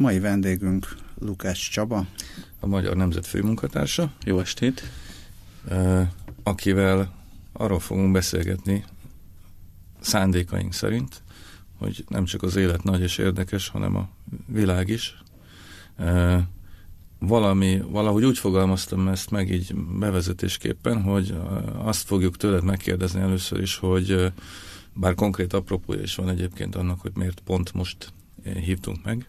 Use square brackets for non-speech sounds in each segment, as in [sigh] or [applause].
Mai vendégünk Lukács Csaba. A Magyar Nemzet főmunkatársa. Jó estét! Akivel arról fogunk beszélgetni szándékaink szerint, hogy nem csak az élet nagy és érdekes, hanem a világ is. Valami, valahogy úgy fogalmaztam ezt meg így bevezetésképpen, hogy azt fogjuk tőled megkérdezni először is, hogy bár konkrét apropója is van egyébként annak, hogy miért pont most hívtunk meg,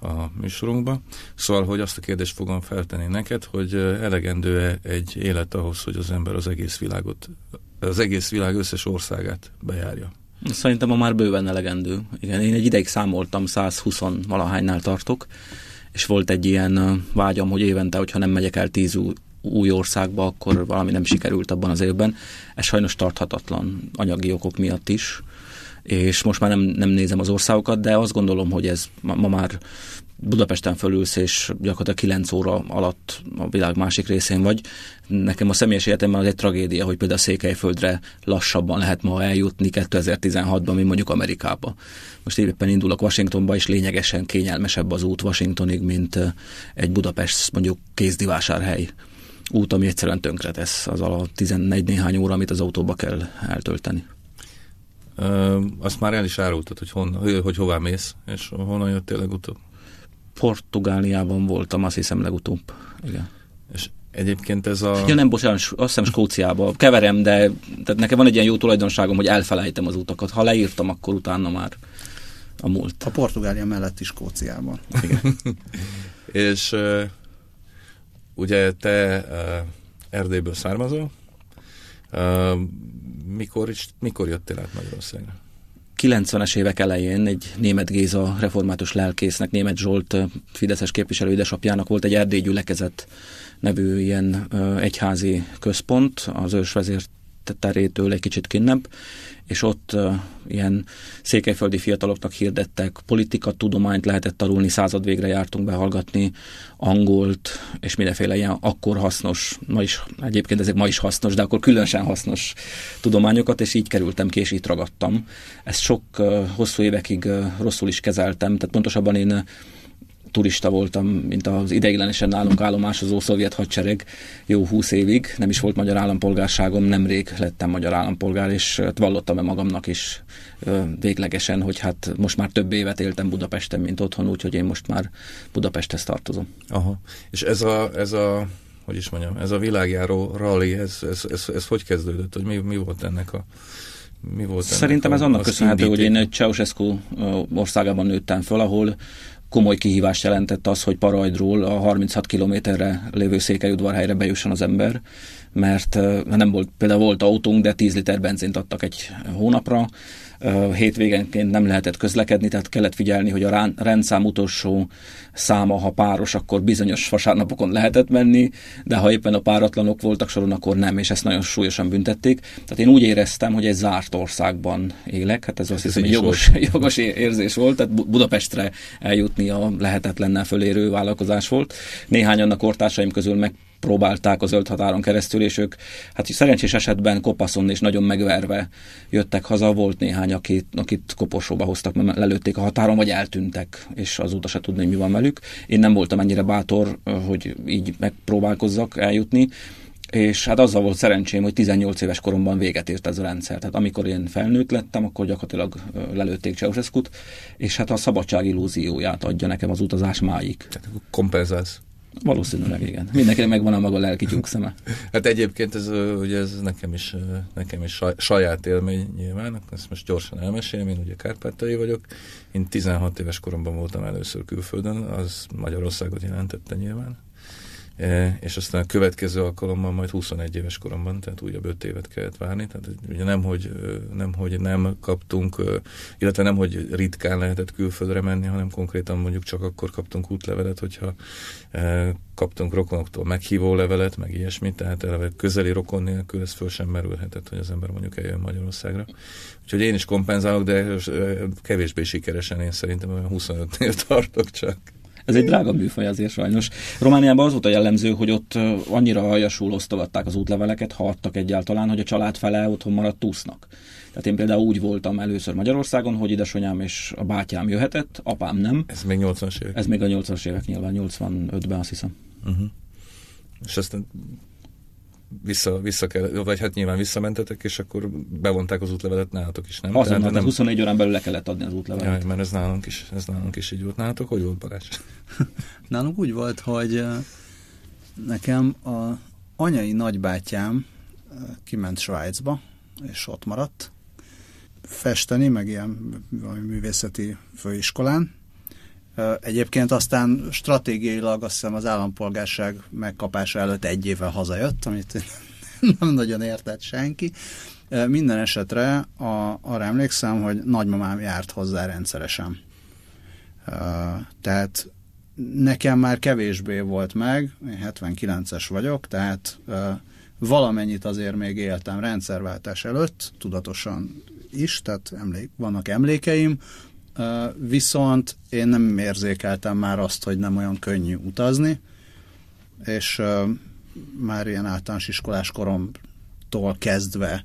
a műsorunkba. Szóval, hogy azt a kérdést fogom feltenni neked, hogy elegendő-e egy élet ahhoz, hogy az ember az egész világot, az egész világ összes országát bejárja? Szerintem ma már bőven elegendő. Igen, én egy ideig számoltam, 120 valahánynál tartok, és volt egy ilyen vágyam, hogy évente, hogyha nem megyek el tíz új országba, akkor valami nem sikerült abban az évben. Ez sajnos tarthatatlan anyagi okok miatt is és most már nem, nem nézem az országokat, de azt gondolom, hogy ez ma, ma már Budapesten fölülsz, és gyakorlatilag 9 óra alatt a világ másik részén vagy. Nekem a személyes életemben az egy tragédia, hogy például a Székelyföldre lassabban lehet ma eljutni 2016-ban, mint mondjuk Amerikába. Most éppen indulok Washingtonba, és lényegesen kényelmesebb az út Washingtonig, mint egy Budapest mondjuk kézdivásárhely út, ami egyszerűen tönkretesz az alatt 14 néhány óra, amit az autóba kell eltölteni. Azt már el is árultad, hogy, hon, hogy, hogy hová mész, és honnan jöttél legutóbb? Portugáliában voltam, azt hiszem legutóbb. Igen. És egyébként ez a... Ja nem, bocsánat, azt hiszem Skóciába. Keverem, de tehát nekem van egy ilyen jó tulajdonságom, hogy elfelejtem az utakat. Ha leírtam, akkor utána már a múlt. A Portugália mellett is Skóciában. Igen. [laughs] és uh, ugye te uh, Erdélyből származol, uh, mikor, mikor jöttél át Magyarországra? 90-es évek elején egy német Géza református lelkésznek, német Zsolt Fideszes képviselő édesapjának volt egy erdély gyülekezet nevű ilyen egyházi központ, az ősvezért terétől egy kicsit kinnebb, és ott uh, ilyen székelyföldi fiataloknak hirdettek, politika, tudományt lehetett tanulni, század végre jártunk behallgatni, angolt, és mindenféle ilyen akkor hasznos, ma is, egyébként ezek ma is hasznos, de akkor különösen hasznos tudományokat, és így kerültem ki, és így ragadtam. Ezt sok uh, hosszú évekig uh, rosszul is kezeltem, tehát pontosabban én turista voltam, mint az ideiglenesen nálunk állomásozó szovjet hadsereg jó húsz évig, nem is volt magyar állampolgárságom, nemrég lettem magyar állampolgár, és hát vallottam be magamnak is véglegesen, hogy hát most már több évet éltem Budapesten, mint otthon, úgyhogy én most már Budapesthez tartozom. Aha. És ez a, ez a hogy is mondjam, ez a világjáró rally, ez, ez, ez, ez hogy kezdődött, hogy mi, mi volt ennek a mi volt Szerintem ez annak köszönhető, hogy én egy Ceausescu országában nőttem föl, ahol komoly kihívást jelentett az, hogy Parajdról a 36 kilométerre lévő székelyudvarhelyre bejusson az ember, mert nem volt, például volt autónk, de 10 liter benzint adtak egy hónapra, hétvégenként nem lehetett közlekedni, tehát kellett figyelni, hogy a rendszám utolsó száma, ha páros, akkor bizonyos vasárnapokon lehetett menni, de ha éppen a páratlanok voltak soron, akkor nem, és ezt nagyon súlyosan büntették. Tehát én úgy éreztem, hogy egy zárt országban élek, hát ez azt hiszem, hogy jogos, jogos érzés volt, tehát Budapestre eljutni a lehetetlennel fölérő vállalkozás volt. Néhány annak kortársaim közül meg próbálták a zöld határon keresztül, és ők hát szerencsés esetben kopaszon és nagyon megverve jöttek haza. Volt néhány, akit, akit koporsóba hoztak, mert lelőtték a határon, vagy eltűntek, és azóta se tudni, mi van velük. Én nem voltam ennyire bátor, hogy így megpróbálkozzak eljutni, és hát azzal volt szerencsém, hogy 18 éves koromban véget ért ez a rendszer. Tehát amikor én felnőtt lettem, akkor gyakorlatilag lelőtték ceausescu és hát a szabadság illúzióját adja nekem az utazás máig. Tehát kompenzálsz. Valószínűleg igen. Mindenkinek megvan a maga lelki tyúkszeme. [laughs] Hát egyébként ez, ugye ez nekem is, nekem is saját élmény nyilván, ezt most gyorsan elmesélem, én ugye kárpátai vagyok. Én 16 éves koromban voltam először külföldön, az Magyarországot jelentette nyilván. E, és aztán a következő alkalommal majd 21 éves koromban, tehát újabb 5 évet kellett várni, tehát ugye nem, hogy nem, hogy nem kaptunk, illetve nem, hogy ritkán lehetett külföldre menni, hanem konkrétan mondjuk csak akkor kaptunk útlevelet, hogyha kaptunk rokonoktól meghívó levelet, meg ilyesmit, tehát eleve közeli rokon nélkül ez föl sem merülhetett, hogy az ember mondjuk eljön Magyarországra. Úgyhogy én is kompenzálok, de kevésbé sikeresen én szerintem olyan 25-nél tartok csak. Ez egy drága műfaj azért sajnos. Romániában az volt a jellemző, hogy ott annyira aljasul osztogatták az útleveleket, ha adtak egyáltalán, hogy a család fele otthon maradt úsznak. Tehát én például úgy voltam először Magyarországon, hogy édesanyám és a bátyám jöhetett, apám nem. Ez még 80-as évek? Ez még a 80-as évek nyilván, 85-ben azt hiszem. Uh-huh. És aztán vissza, vissza kell, vagy hát nyilván visszamentetek, és akkor bevonták az útlevelet nálatok is, nem? Azonnal, Tehát, nem... 24 órán belül le kellett adni az útlevelet. Ja, mert ez nálunk is, ez nálunk is így volt. Nálatok hogy volt Balázs? [laughs] nálunk úgy volt, hogy nekem a anyai nagybátyám kiment Svájcba, és ott maradt festeni, meg ilyen művészeti főiskolán, Egyébként aztán stratégiailag azt hiszem az állampolgárság megkapása előtt egy évvel hazajött, amit [laughs] nem nagyon értett senki. Minden esetre a, arra emlékszem, hogy nagymamám járt hozzá rendszeresen. Tehát nekem már kevésbé volt meg, én 79-es vagyok, tehát valamennyit azért még éltem rendszerváltás előtt, tudatosan is, tehát emlék, vannak emlékeim, Viszont én nem érzékeltem már azt, hogy nem olyan könnyű utazni, és már ilyen általános iskolás koromtól kezdve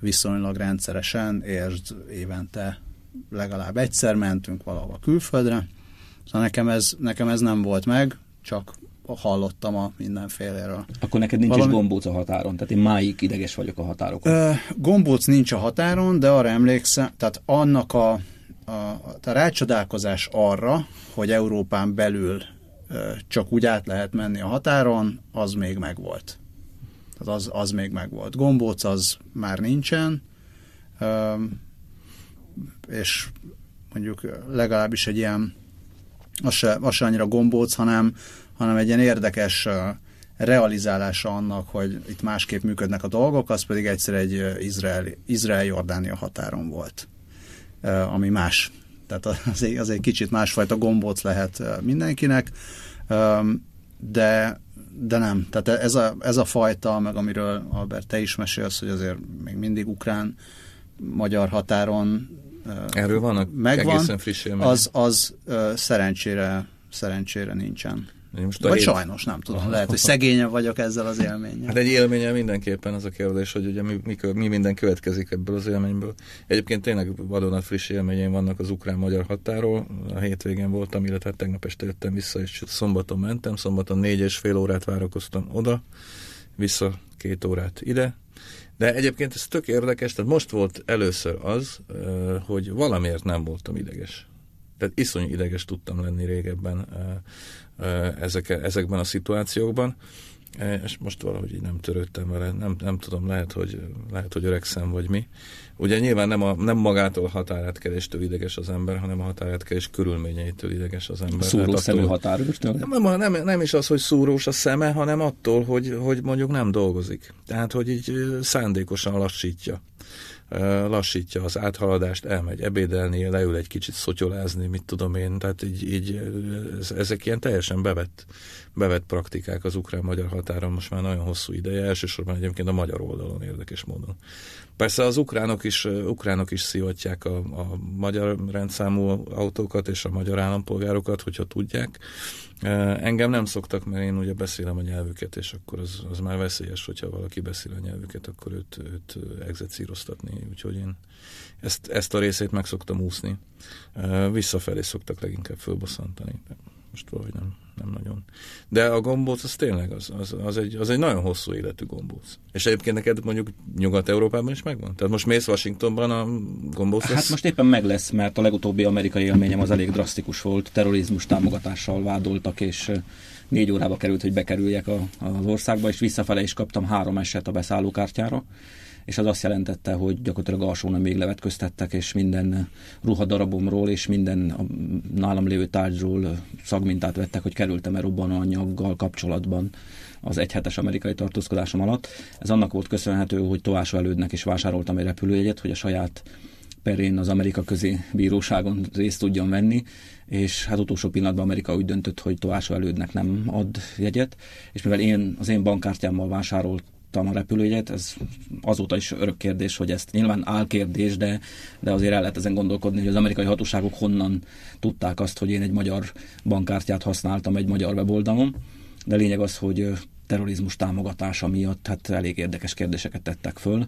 viszonylag rendszeresen, értsd, évente legalább egyszer mentünk valahova külföldre. Szóval nekem ez, nekem ez nem volt meg, csak hallottam a mindenféléről. Akkor neked nincs Valami... is gombóc a határon, tehát én máig ideges vagyok a határokon. Ö, gombóc nincs a határon, de arra emlékszem, tehát annak a a, a rácsodálkozás arra, hogy Európán belül csak úgy át lehet menni a határon, az még megvolt. Tehát az, az még megvolt. Gombóc az már nincsen, és mondjuk legalábbis egy ilyen, az se, az se annyira gombóc, hanem, hanem egy ilyen érdekes realizálása annak, hogy itt másképp működnek a dolgok, az pedig egyszer egy Izrael-Jordánia határon volt ami más. Tehát az egy, az egy kicsit másfajta gombóc lehet mindenkinek, de, de nem. Tehát ez a, ez a fajta, meg amiről Albert te is mesélsz, hogy azért még mindig ukrán magyar határon Erről vannak megvan, egészen friss az, az szerencsére, szerencsére nincsen. Most Vagy hét... sajnos, nem tudom. Lehet, hogy szegényebb vagyok ezzel az élménnyel. Hát egy élménye mindenképpen az a kérdés, hogy ugye mi, mi, mi minden következik ebből az élményből. Egyébként tényleg vadonat friss élményeim vannak az ukrán-magyar határól. A hétvégén voltam, illetve tegnap este jöttem vissza, és szombaton mentem. Szombaton négy és fél órát várakoztam oda, vissza két órát ide. De egyébként ez tök érdekes, tehát most volt először az, hogy valamiért nem voltam ideges. Tehát iszonyú ideges tudtam lenni régebben ezek, ezekben a szituációkban, és most valahogy így nem törődtem vele, nem, nem tudom, lehet hogy, lehet, hogy öregszem, vagy mi. Ugye nyilván nem, a, nem magától a határátkeréstől ideges az ember, hanem a határátkerés körülményeitől ideges az ember. Szúró hát szemű határőrtől? Nem, nem, nem is az, hogy szúrós a szeme, hanem attól, hogy, hogy mondjuk nem dolgozik. Tehát, hogy így szándékosan lassítja lassítja az áthaladást, elmegy ebédelni, leül egy kicsit szotyolázni, mit tudom én, tehát így, így ezek ilyen teljesen bevett, bevett praktikák az ukrán-magyar határon. Most már nagyon hosszú ideje, elsősorban egyébként a magyar oldalon érdekes módon. Persze az ukránok is, ukránok is szivatják a, a magyar rendszámú autókat és a magyar állampolgárokat, hogyha tudják. Engem nem szoktak, mert én ugye beszélem a nyelvüket, és akkor az, az már veszélyes, hogyha valaki beszél a nyelvüket, akkor őt, őt execíroztatni. Úgyhogy én ezt, ezt a részét meg szoktam úszni. Visszafelé szoktak leginkább fölbosszantani. Most valahogy nem nem nagyon. De a gombóc az tényleg az, az, az, egy, az egy nagyon hosszú életű gombóc. És egyébként neked mondjuk Nyugat-Európában is megvan? Tehát most mész Washingtonban a gombóc lesz? Hát most éppen meg lesz, mert a legutóbbi amerikai élményem az elég drasztikus volt. Terrorizmus támogatással vádoltak, és négy órába került, hogy bekerüljek a, az országba, és visszafele is kaptam három eset a beszállókártyára és az azt jelentette, hogy gyakorlatilag alsóna még levetköztettek, és minden ruhadarabomról és minden a nálam lévő tárgyról szagmintát vettek, hogy kerültem-e robbanóanyaggal kapcsolatban az egyhetes amerikai tartózkodásom alatt. Ez annak volt köszönhető, hogy elődnek is vásároltam egy repülőjegyet, hogy a saját perén az Amerika közi bíróságon részt tudjon venni, és hát utolsó pillanatban Amerika úgy döntött, hogy Továsó elődnek nem ad jegyet, és mivel én az én bankkártyámmal vásároltam a repülőjegyet, ez azóta is örök kérdés, hogy ezt nyilván álkérdés, de, de azért el lehet ezen gondolkodni, hogy az amerikai hatóságok honnan tudták azt, hogy én egy magyar bankkártyát használtam egy magyar weboldalon, de lényeg az, hogy terrorizmus támogatása miatt hát elég érdekes kérdéseket tettek föl,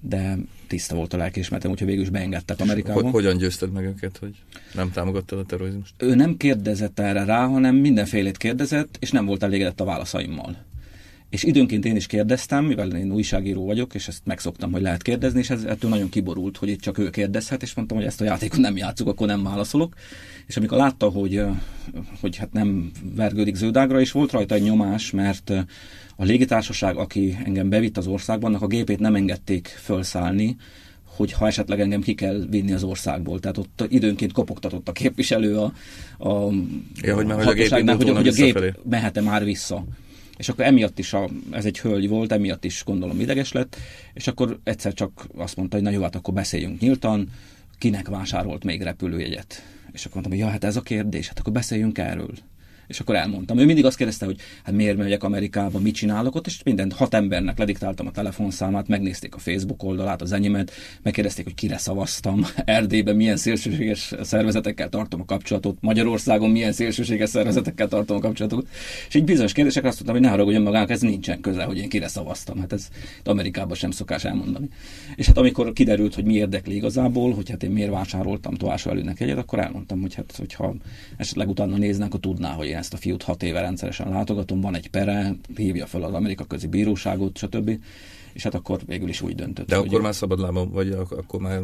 de tiszta volt a lelkiismeretem, úgyhogy végül is beengedtek Amerikába. Hogyan győzted meg őket, hogy nem támogattad a terrorizmust? Ő nem kérdezett erre rá, hanem mindenfélét kérdezett, és nem volt elégedett a válaszaimmal. És időnként én is kérdeztem, mivel én újságíró vagyok, és ezt megszoktam, hogy lehet kérdezni, és ez ettől nagyon kiborult, hogy itt csak ő kérdezhet, és mondtam, hogy ezt a játékot nem játszuk, akkor nem válaszolok. És amikor látta, hogy, hogy hát nem vergődik zöldágra, és volt rajta egy nyomás, mert a légitársaság, aki engem bevitt az országban, annak a gépét nem engedték felszállni, hogy ha esetleg engem ki kell vinni az országból. Tehát ott időnként kopogtatott a képviselő a, a ja, hogy már a gép, hogy, hogy a gép mehet-e már vissza. És akkor emiatt is, a, ez egy hölgy volt, emiatt is gondolom ideges lett, és akkor egyszer csak azt mondta, hogy na jó, hát akkor beszéljünk nyíltan, kinek vásárolt még repülőjegyet. És akkor mondtam, hogy ja, hát ez a kérdés, hát akkor beszéljünk erről. És akkor elmondtam. Ő mindig azt kérdezte, hogy hát miért megyek Amerikába, mit csinálok ott, és minden hat embernek lediktáltam a telefonszámát, megnézték a Facebook oldalát, az enyémet, megkérdezték, hogy kire szavaztam, [laughs] Erdélyben milyen szélsőséges szervezetekkel tartom a kapcsolatot, Magyarországon milyen szélsőséges szervezetekkel tartom a kapcsolatot. És így bizonyos kérdésekre azt mondtam, hogy ne haragudjon magának, ez nincsen köze, hogy én kire szavaztam. Hát ez Amerikában sem szokás elmondani. És hát amikor kiderült, hogy mi érdekli igazából, hogy hát én miért vásároltam Továsó előnek egyet, akkor elmondtam, hogy hát, hogyha esetleg utána néznek, akkor tudná, hogy én ezt a fiút hat éve rendszeresen látogatom, van egy pere, hívja fel az Amerika közi bíróságot, stb. És hát akkor végül is úgy döntött. De akkor már szabadlábon, vagy akkor már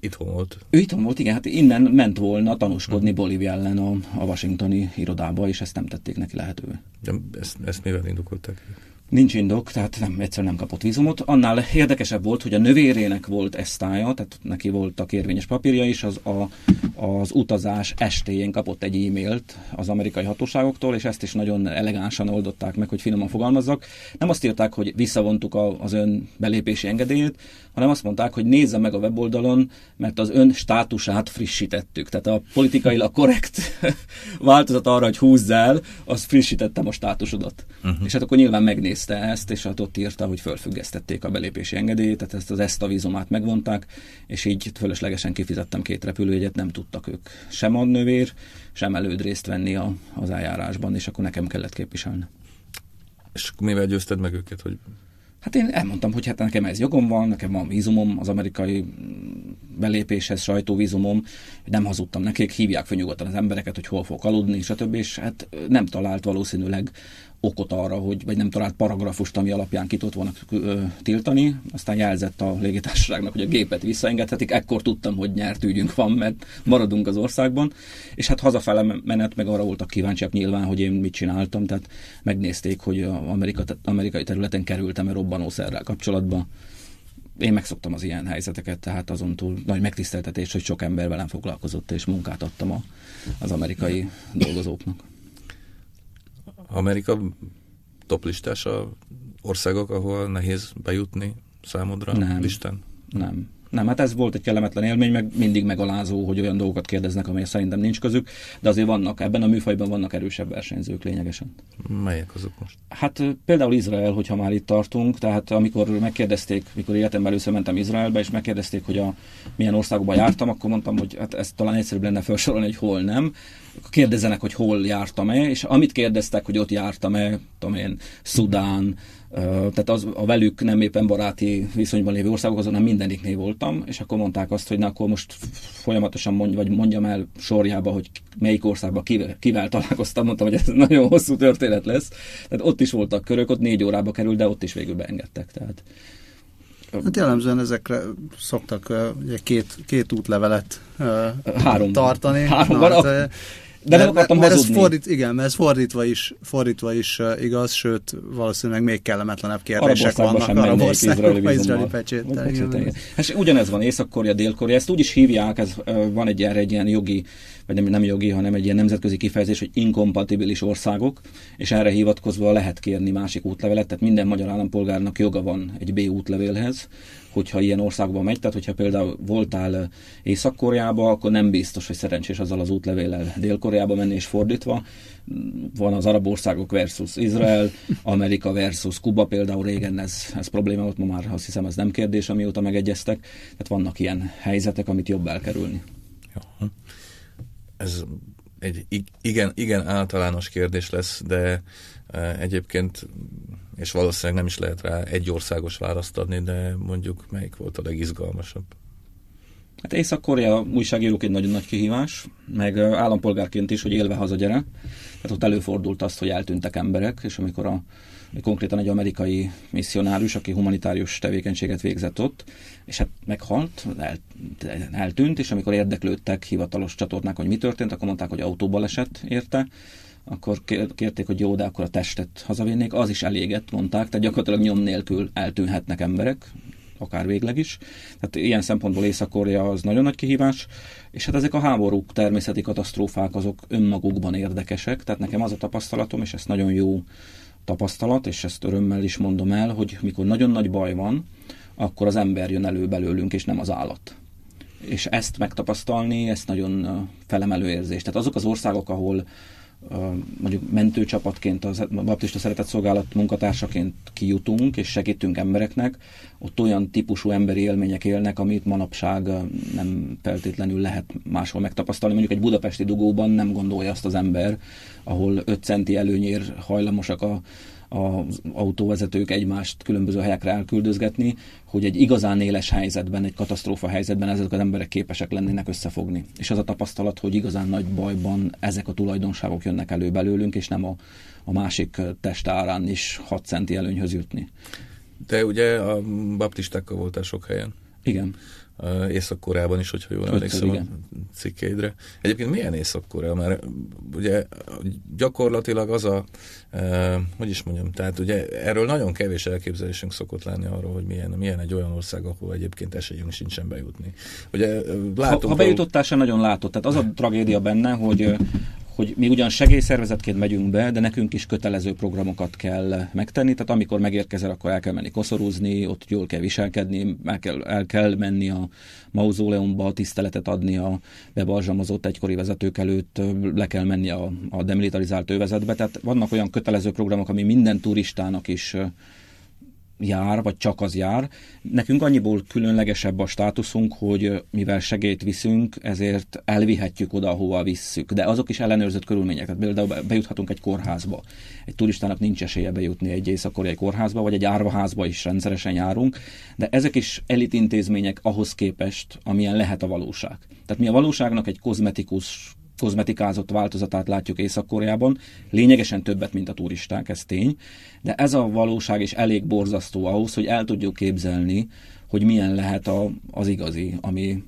itthon volt? Ő itthon volt, igen, hát innen ment volna tanúskodni hmm. Bolívia ellen a, a washingtoni irodába, és ezt nem tették neki lehetővé. De ezt, ezt mivel indokolták? Nincs indok, tehát nem, egyszer nem kapott vízumot. Annál érdekesebb volt, hogy a növérének volt esztája, tehát neki voltak érvényes papírja is, az, a, az utazás estéjén kapott egy e-mailt az amerikai hatóságoktól, és ezt is nagyon elegánsan oldották meg, hogy finoman fogalmazzak. Nem azt írták, hogy visszavontuk a, az ön belépési engedélyét, hanem azt mondták, hogy nézze meg a weboldalon, mert az ön státusát frissítettük. Tehát a politikailag korrekt [laughs] változat arra, hogy húzz el, az frissítettem a státusodat. Uh-huh. És hát akkor nyilván megnézte ezt, és hát ott írta, hogy fölfüggesztették a belépési engedélyt, tehát ezt az ezt a vízumát megvonták, és így fölöslegesen kifizettem két repülőjegyet, nem tudtak ők sem a sem előd részt venni a, az eljárásban, és akkor nekem kellett képviselni. És mivel győzted meg őket, hogy Hát én elmondtam, hogy hát nekem ez jogom van, nekem van vízumom az amerikai belépéshez, sajtóvízumom, nem hazudtam nekik, hívják fel nyugodtan az embereket, hogy hol fogok aludni, stb. És hát nem talált valószínűleg okot arra, hogy, vagy nem talált paragrafust, ami alapján ki tudott volna tiltani. Aztán jelzett a légitársaságnak, hogy a gépet visszaengedhetik. Ekkor tudtam, hogy nyert ügyünk van, mert maradunk az országban. És hát hazafele menet meg arra voltak kíváncsiak nyilván, hogy én mit csináltam. Tehát megnézték, hogy Amerika, amerikai területen kerültem-e robbanószerrel kapcsolatba. Én megszoktam az ilyen helyzeteket, tehát azon túl nagy megtiszteltetés, hogy sok ember velem foglalkozott, és munkát adtam a, az amerikai dolgozóknak. Amerika toplistás a országok, ahol nehéz bejutni számodra nem, listán? Nem. Nem, hát ez volt egy kellemetlen élmény, meg mindig megalázó, hogy olyan dolgokat kérdeznek, amelyek szerintem nincs közük, de azért vannak, ebben a műfajban vannak erősebb versenyzők lényegesen. Melyek azok most? Hát például Izrael, hogyha már itt tartunk, tehát amikor megkérdezték, mikor életemben először mentem Izraelbe, és megkérdezték, hogy a milyen országokban jártam, akkor mondtam, hogy hát ezt talán egyszerűbb lenne felsorolni, hogy hol nem. Kérdezenek, hogy hol jártam-e, és amit kérdeztek, hogy ott jártam-e, tudom én, Szudán, tehát az, a velük nem éppen baráti viszonyban lévő országok, azon mindeniknél voltam, és akkor mondták azt, hogy na akkor most folyamatosan mondj, vagy mondjam el sorjába, hogy melyik országban kivel, kivel találkoztam, mondtam, hogy ez nagyon hosszú történet lesz. Tehát ott is voltak körök, ott négy órába került, de ott is végül beengedtek. Tehát Hát jellemzően ezekre szoktak ugye két, két útlevelet három, tartani. Három Na, van, hát, De nem akartam mert hazudni. Ez fordít, igen, mert ez fordítva is, fordítva is igaz, sőt, valószínűleg még kellemetlenebb kérdések vannak arab országokban, izraeli pecséttel. Hát ugyanez van, Észak-Korea, Dél-Korea, ezt úgy is hívják, ez van egy, erre egy ilyen jogi, vagy nem, nem jogi, hanem egy ilyen nemzetközi kifejezés, hogy inkompatibilis országok, és erre hivatkozva lehet kérni másik útlevelet, tehát minden magyar állampolgárnak joga van egy B útlevélhez, hogyha ilyen országba megy, tehát hogyha például voltál Észak-Koreába, akkor nem biztos, hogy szerencsés azzal az útlevéllel Dél-Koreába menni, és fordítva. Van az arab országok versus Izrael, [laughs] Amerika versus Kuba például régen ez, ez probléma volt, ma már azt hiszem ez nem kérdés, amióta megegyeztek. Tehát vannak ilyen helyzetek, amit jobb elkerülni. Jó. Ez egy igen, igen általános kérdés lesz, de egyébként és valószínűleg nem is lehet rá egy országos választ adni, de mondjuk melyik volt a legizgalmasabb? Hát Észak-Korea újságírók egy nagyon nagy kihívás, meg állampolgárként is, hogy élve hazagyere. Tehát ott előfordult azt, hogy eltűntek emberek, és amikor a konkrétan egy amerikai misszionárus, aki humanitárius tevékenységet végzett ott, és hát meghalt, el, eltűnt, és amikor érdeklődtek hivatalos csatornák, hogy mi történt, akkor mondták, hogy autóbaleset érte, akkor kérték, hogy jó, de akkor a testet hazavinnék, az is elégett, mondták, tehát gyakorlatilag nyom nélkül eltűnhetnek emberek, akár végleg is. Tehát ilyen szempontból Észak-Korea az nagyon nagy kihívás, és hát ezek a háborúk, természeti katasztrófák azok önmagukban érdekesek, tehát nekem az a tapasztalatom, és ez nagyon jó tapasztalat, és ezt örömmel is mondom el, hogy mikor nagyon nagy baj van, akkor az ember jön elő belőlünk, és nem az állat. És ezt megtapasztalni, ez nagyon felemelő érzés. Tehát azok az országok, ahol mondjuk mentőcsapatként, a baptista szeretett szolgálat munkatársaként kijutunk és segítünk embereknek, ott olyan típusú emberi élmények élnek, amit manapság nem feltétlenül lehet máshol megtapasztalni. Mondjuk egy budapesti dugóban nem gondolja azt az ember, ahol 5 centi előnyér hajlamosak a az autóvezetők egymást különböző helyekre elküldözgetni, hogy egy igazán éles helyzetben, egy katasztrófa helyzetben ezek az emberek képesek lennének összefogni. És az a tapasztalat, hogy igazán nagy bajban ezek a tulajdonságok jönnek elő belőlünk, és nem a, a másik test árán is 6 centi előnyhöz jutni. De ugye a baptistákkal voltál sok helyen. Igen. Észak-Koreában is, hogyha jól emlékszem a cikkeidre. Egyébként milyen Észak-Korea? Mert ugye gyakorlatilag az a, hogy is mondjam, tehát ugye erről nagyon kevés elképzelésünk szokott lenni arról, hogy milyen, milyen egy olyan ország, ahol egyébként esélyünk sincsen bejutni. Ugye, látunk, ha, ha bejutottál, se nagyon látott. Tehát az a tragédia benne, hogy hogy mi ugyan segélyszervezetként megyünk be, de nekünk is kötelező programokat kell megtenni, tehát amikor megérkezel, akkor el kell menni koszorúzni, ott jól kell viselkedni, el kell, el kell menni a mauzóleumba, tiszteletet adni a bebarzsamozott egykori vezetők előtt, le kell menni a, a demilitarizált övezetbe, tehát vannak olyan kötelező programok, ami minden turistának is jár, vagy csak az jár. Nekünk annyiból különlegesebb a státuszunk, hogy mivel segélyt viszünk, ezért elvihetjük oda, ahova visszük. De azok is ellenőrzött körülmények. Tehát például bejuthatunk egy kórházba. Egy turistának nincs esélye bejutni egy észak kórházba, vagy egy árvaházba is rendszeresen járunk, de ezek is elitintézmények ahhoz képest, amilyen lehet a valóság. Tehát mi a valóságnak egy kozmetikus kozmetikázott változatát látjuk Észak-Koreában, lényegesen többet, mint a turisták, ez tény, de ez a valóság is elég borzasztó ahhoz, hogy el tudjuk képzelni, hogy milyen lehet a, az igazi, ami,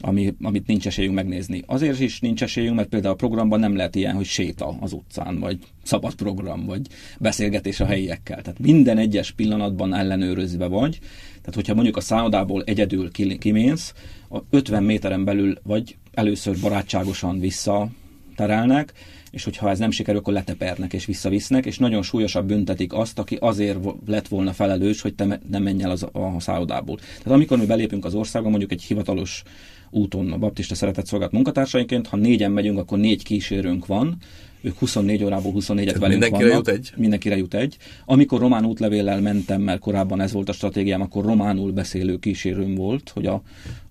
ami, amit nincs esélyünk megnézni. Azért is nincs esélyünk, mert például a programban nem lehet ilyen, hogy séta az utcán, vagy szabad program, vagy beszélgetés a helyiekkel. Tehát minden egyes pillanatban ellenőrözve vagy. Tehát, hogyha mondjuk a szállodából egyedül kiménsz, a 50 méteren belül vagy először barátságosan visszaterelnek, és hogyha ez nem sikerül, akkor letepernek és visszavisznek, és nagyon súlyosabb büntetik azt, aki azért lett volna felelős, hogy te nem menj el az, a szállodából. Tehát amikor mi belépünk az országba, mondjuk egy hivatalos úton a baptista szeretett szolgált munkatársainként, ha négyen megyünk, akkor négy kísérőnk van, ők 24 órából 24-et velünk mindenkire vannak. Jut egy. Mindenkire jut egy. Amikor román útlevéllel mentem, mert korábban ez volt a stratégiám, akkor románul beszélő kísérőm volt, hogy a,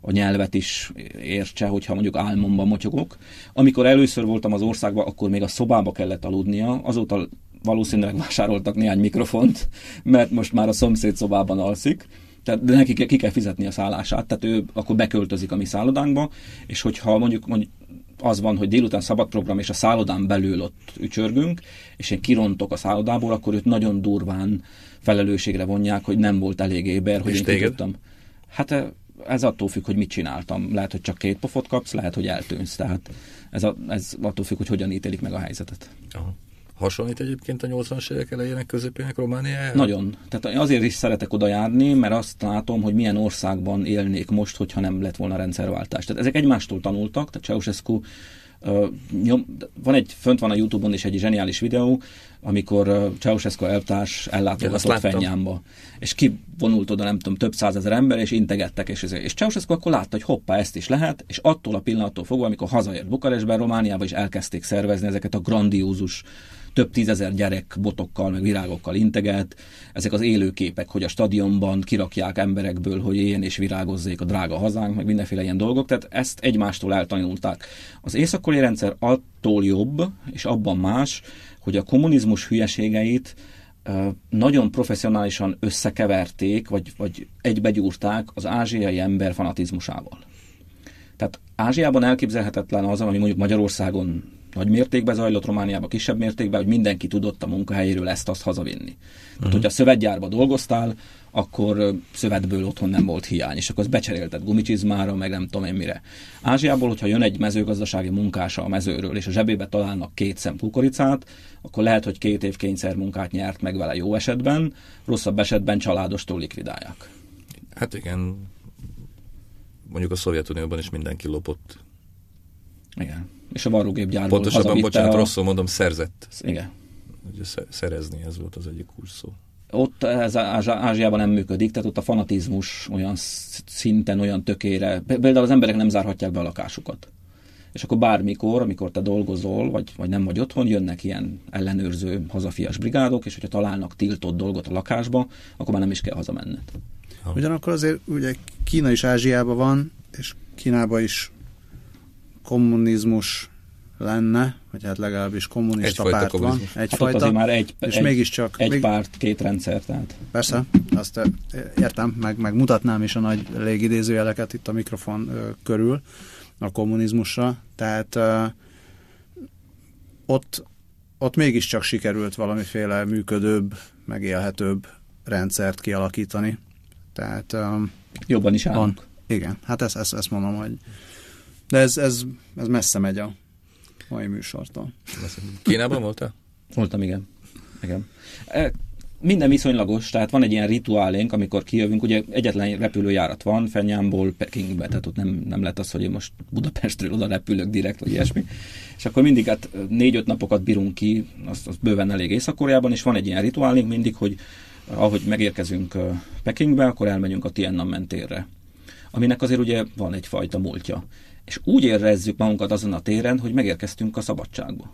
a nyelvet is értse, hogyha mondjuk álmomban motyogok. Amikor először voltam az országban, akkor még a szobába kellett aludnia, azóta valószínűleg vásároltak néhány mikrofont, mert most már a szomszéd szobában alszik tehát de neki ki kell fizetni a szállását, tehát ő akkor beköltözik a mi szállodánkba, és hogyha mondjuk, mondjuk az van, hogy délután szabad program, és a szállodán belül ott ücsörgünk, és én kirontok a szállodából, akkor őt nagyon durván felelősségre vonják, hogy nem volt elég éber, hogy és én téged? Hát ez attól függ, hogy mit csináltam. Lehet, hogy csak két pofot kapsz, lehet, hogy eltűnsz. Tehát ez, a, ez attól függ, hogy hogyan ítélik meg a helyzetet. Aha. Hasonlít egyébként a 80-as évek elejének, közepének Romániájára? Nagyon. Tehát azért is szeretek oda járni, mert azt látom, hogy milyen országban élnék most, hogyha nem lett volna rendszerváltás. Tehát ezek egymástól tanultak, tehát Ceausescu Uh, nyom, van egy, fönt van a Youtube-on is egy zseniális videó, amikor uh, Ceausescu elvtárs ellátogatott Fenyámba. És kivonult oda, nem tudom, több százezer ember, és integettek, és, és Ceausescu akkor látta, hogy hoppá, ezt is lehet, és attól a pillanattól fogva, amikor hazajött Bukarestben, Romániába is elkezdték szervezni ezeket a grandiózus több tízezer gyerek botokkal, meg virágokkal integet, ezek az élőképek, hogy a stadionban kirakják emberekből, hogy éljen és virágozzék a drága hazánk, meg mindenféle ilyen dolgok, tehát ezt egymástól eltanulták. Az észak rendszer attól jobb, és abban más, hogy a kommunizmus hülyeségeit nagyon professzionálisan összekeverték, vagy, vagy egybegyúrták az ázsiai ember fanatizmusával. Tehát Ázsiában elképzelhetetlen az, ami mondjuk Magyarországon nagy mértékben zajlott, Romániában kisebb mértékben, hogy mindenki tudott a munkahelyéről ezt-azt hazavinni. Uh-huh. Tehát, mhm. hogyha szövetgyárba dolgoztál, akkor szövetből otthon nem volt hiány, és akkor azt becserélted gumicsizmára, meg nem tudom én mire. Ázsiából, hogyha jön egy mezőgazdasági munkása a mezőről, és a zsebébe találnak két szem kukoricát, akkor lehet, hogy két év kényszer munkát nyert meg vele jó esetben, rosszabb esetben családostól likvidálják. Hát igen, mondjuk a Szovjetunióban is mindenki lopott. Igen és a varrógépgyárból Pontosabban, bocsánat, a... rosszul mondom, szerzett. Igen. Ugye szerezni, ez volt az egyik kurszó. Ott ez Ázsiában nem működik, tehát ott a fanatizmus olyan szinten, olyan tökére, például az emberek nem zárhatják be a lakásukat. És akkor bármikor, amikor te dolgozol, vagy, vagy nem vagy otthon, jönnek ilyen ellenőrző hazafias brigádok, és hogyha találnak tiltott dolgot a lakásba, akkor már nem is kell hazamenned. Ugyanakkor azért ugye Kína is Ázsiában van, és Kínában is kommunizmus lenne, vagy hát legalábbis kommunista Egyfajta párt kommunizmus. van. Egyfajta. Hát már egy, és egy, mégiscsak... Egy még, párt, két rendszer, tehát. Persze, azt értem, meg, meg mutatnám is a nagy légidézőjeleket itt a mikrofon ö, körül a kommunizmusra, tehát ö, ott, ott mégiscsak sikerült valamiféle működőbb, megélhetőbb rendszert kialakítani. Tehát... Ö, Jobban is állunk. Van. Igen, hát ezt, ezt, ezt mondom, hogy de ez, ez, ez messze megy a mai műsortól. Kínában voltál? Voltam, igen. igen. E, minden viszonylagos, tehát van egy ilyen rituálénk, amikor kijövünk, ugye egyetlen repülőjárat van, Fenyámból Pekingbe, tehát ott nem, nem lett az, hogy én most Budapestről oda repülök direkt, vagy ilyesmi. És akkor mindig hát négy-öt napokat bírunk ki, az, az bőven elég észak és van egy ilyen rituálénk mindig, hogy ahogy megérkezünk Pekingbe, akkor elmegyünk a Tiananmen térre aminek azért ugye van egyfajta múltja és úgy érezzük magunkat azon a téren, hogy megérkeztünk a szabadságba.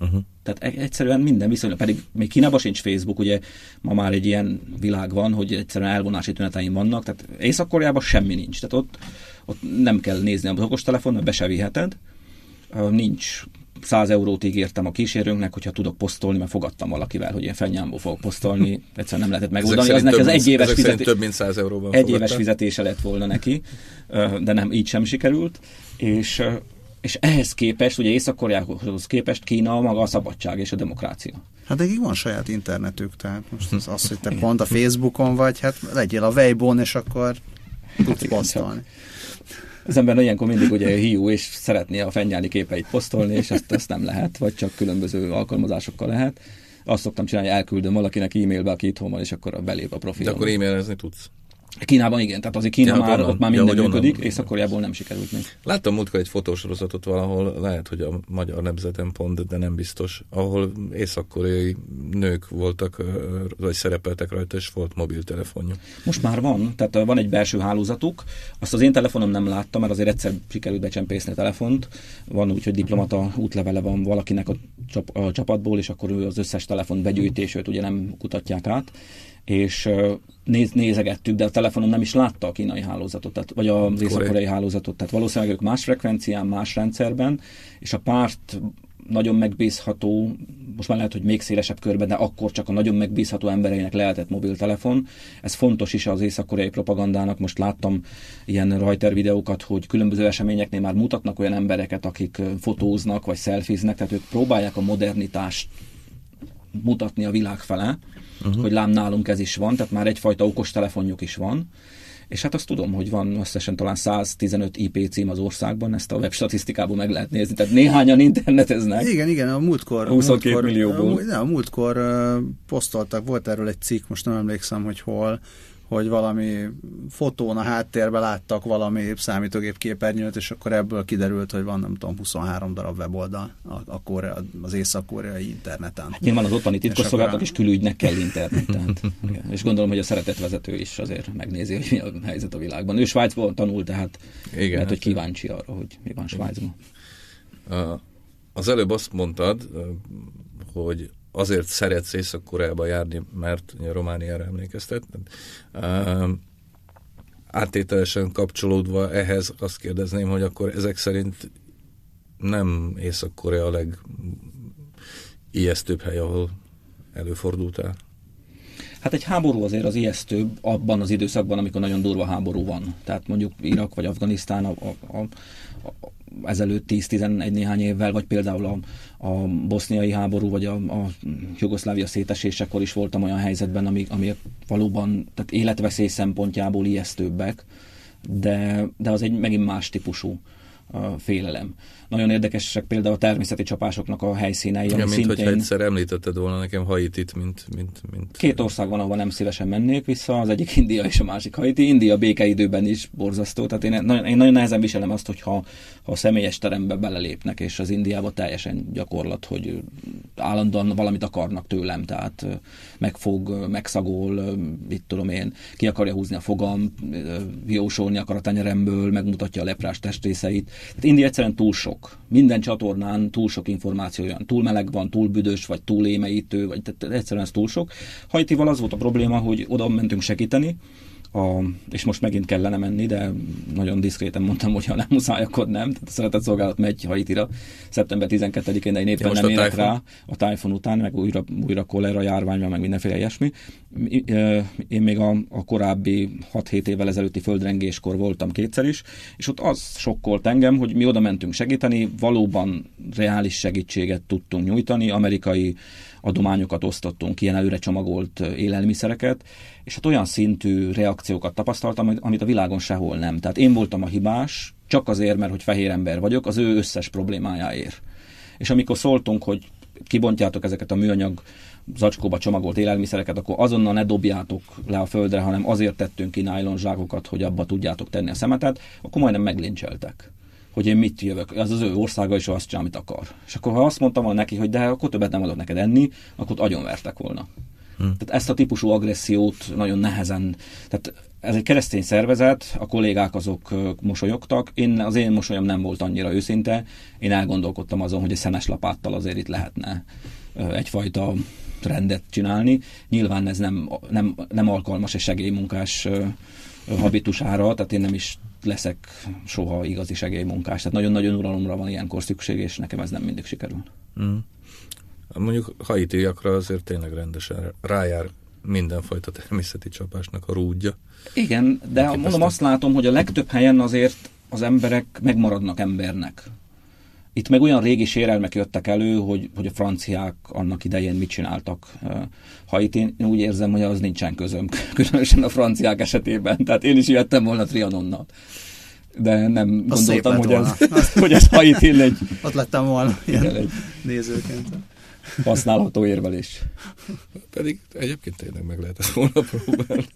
Uh-huh. Tehát e- egyszerűen minden viszonylag, pedig még Kínában sincs Facebook, ugye ma már egy ilyen világ van, hogy egyszerűen elvonási tüneteim vannak, tehát észak semmi nincs. Tehát ott, ott nem kell nézni a okostelefon, mert be se viheted, nincs 100 eurót ígértem a kísérőnknek, hogyha tudok posztolni, mert fogadtam valakivel, hogy én fennyámból fogok posztolni, egyszerűen nem lehetett megoldani. Az neki az egy éves, fizetés, több mint 100 euróban egy éves fizetése lett volna neki, de nem, így sem sikerült. És, és ehhez képest, ugye Észak-Koreához képest Kína maga a szabadság és a demokrácia. Hát nekik van saját internetük, tehát most az, az hogy te pont a Facebookon vagy, hát legyél a Weibo-n, és akkor tudsz posztolni az ember ilyenkor mindig ugye hiú, és szeretné a fennyáli képeit posztolni, és ezt, ezt nem lehet, vagy csak különböző alkalmazásokkal lehet. Azt szoktam csinálni, elküldöm valakinek e-mailbe, aki itthon van, és akkor belép a profilon. De akkor e-mailezni tudsz. Kínában igen, tehát azért Kína ja, már, onnan, ott már minden ja, működik, Észak-Koreából nem sikerült még. Láttam múltkor egy fotósorozatot valahol, lehet, hogy a magyar nemzeten pont, de nem biztos, ahol észak-koreai nők voltak, vagy szerepeltek rajta, és volt mobiltelefonjuk. Most már van, tehát van egy belső hálózatuk, azt az én telefonom nem láttam, mert azért egyszer sikerült becsempészni a telefont, van úgy, hogy diplomata útlevele van valakinek a, csap, a csapatból, és akkor ő az összes telefon begyűjtését ugye nem kutatják át, és néz, nézegettük, de a telefonon nem is látta a kínai hálózatot, tehát, vagy az észak hálózatot, tehát valószínűleg ők más frekvencián, más rendszerben, és a párt nagyon megbízható, most már lehet, hogy még szélesebb körben, de akkor csak a nagyon megbízható embereinek lehetett mobiltelefon. Ez fontos is az észak-koreai propagandának. Most láttam ilyen rajter videókat, hogy különböző eseményeknél már mutatnak olyan embereket, akik fotóznak vagy szelfiznek, tehát ők próbálják a modernitást mutatni a világ fele, uh-huh. hogy lám nálunk ez is van, tehát már egyfajta okos telefonjuk is van, és hát azt tudom, hogy van összesen talán 115 IP cím az országban, ezt a web statisztikából meg lehet nézni, tehát néhányan interneteznek. Igen, igen, a múltkor, 22 múltkor, millióból. A, a múltkor posztoltak, volt erről egy cikk, most nem emlékszem, hogy hol, hogy valami fotón a háttérben láttak valami számítógép képernyőt, és akkor ebből kiderült, hogy van nem tudom, 23 darab weboldal a, a Korea, az észak-koreai interneten. Hát nyilván az ottani titkosszolgálatok is külügynek kell interneten. és gondolom, hogy a szeretett vezető is azért megnézi, hogy mi a helyzet a világban. Ő Svájcban tanul, tehát Igen, lehet, hogy hát- kíváncsi arra, hogy mi van Svájcban. Az előbb azt mondtad, hogy azért szeretsz Észak-Koreába járni, mert Romániára emlékeztet. Uh, áttételesen kapcsolódva ehhez azt kérdezném, hogy akkor ezek szerint nem Észak-Korea a legijesztőbb hely, ahol előfordultál? Hát egy háború azért az ijesztőbb abban az időszakban, amikor nagyon durva háború van. Tehát mondjuk Irak vagy Afganisztán a, a, a, ezelőtt 10-11 néhány évvel, vagy például a, a boszniai háború, vagy a, a Jugoszlávia szétesésekor is voltam olyan helyzetben, ami, ami valóban tehát életveszély szempontjából ijesztőbbek, de, de az egy megint más típusú félelem. Nagyon érdekesek például a természeti csapásoknak a helyszínei. Igen, mint szintén... hogyha egyszer említetted volna nekem Haitit, mint, mint, mint... Két ország van, ahol nem szívesen mennék vissza, az egyik India és a másik Haiti. India békeidőben is borzasztó, tehát én, nagyon, én nagyon nehezen viselem azt, hogyha ha a személyes terembe belelépnek, és az Indiában teljesen gyakorlat, hogy állandóan valamit akarnak tőlem, tehát megfog, megszagol, mit tudom én, ki akarja húzni a fogam, jósolni akar a tenyeremből, megmutatja a leprás testrészeit. Tehát India egyszerűen túl sok. Minden csatornán túl sok információ jön. Túl meleg van, túl büdös, vagy túl émeítő, vagy tehát egyszerűen ez túl sok. Haitival az volt a probléma, hogy oda mentünk segíteni, a, és most megint kellene menni, de nagyon diszkréten mondtam, hogy ha nem muszáj, akkor nem. Tehát a szeretett szolgálat megy Haitira szeptember 12-én, de én éppen nem érek rá a tájfon után, meg újra, újra kolera járvány van, meg mindenféle ilyesmi. Én még a, a korábbi 6-7 évvel ezelőtti földrengéskor voltam kétszer is, és ott az sokkolt engem, hogy mi oda mentünk segíteni, valóban reális segítséget tudtunk nyújtani, amerikai adományokat osztottunk, ilyen előre csomagolt élelmiszereket, és hát olyan szintű reakciókat tapasztaltam, amit a világon sehol nem. Tehát én voltam a hibás, csak azért, mert hogy fehér ember vagyok, az ő összes problémájáért. És amikor szóltunk, hogy kibontjátok ezeket a műanyag zacskóba csomagolt élelmiszereket, akkor azonnal ne dobjátok le a földre, hanem azért tettünk ki zsákokat, hogy abba tudjátok tenni a szemetet, akkor majdnem meglincseltek hogy én mit jövök, az az ő országa, és azt csinál, amit akar. És akkor ha azt mondtam volna neki, hogy de akkor többet nem adok neked enni, akkor agyonvertek volna. Hmm. Tehát ezt a típusú agressziót nagyon nehezen, tehát ez egy keresztény szervezet, a kollégák azok mosolyogtak, én, az én mosolyom nem volt annyira őszinte, én elgondolkodtam azon, hogy egy szenes lapáttal azért itt lehetne egyfajta rendet csinálni. Nyilván ez nem, nem, nem alkalmas egy segélymunkás habitusára, tehát én nem is leszek soha igazi segélymunkás. Tehát nagyon-nagyon uralomra van ilyenkor szükség, és nekem ez nem mindig sikerül. Mm. Mondjuk haitiakra azért tényleg rendesen rájár mindenfajta természeti csapásnak a rúdja. Igen, de mondom, azt látom, hogy a legtöbb helyen azért az emberek megmaradnak embernek. Itt meg olyan régi sérelmek jöttek elő, hogy, hogy a franciák annak idején mit csináltak. Ha itt én úgy érzem, hogy az nincsen közöm, [laughs] különösen a franciák esetében. Tehát én is jöttem volna Trianonnal. De nem az gondoltam, hogy ez, [laughs] hogy ez Haitin egy... Ott lettem volna [laughs] ilyen egy nézőként. Használható érvelés. Pedig egyébként tényleg meg lehet ezt volna próbálni.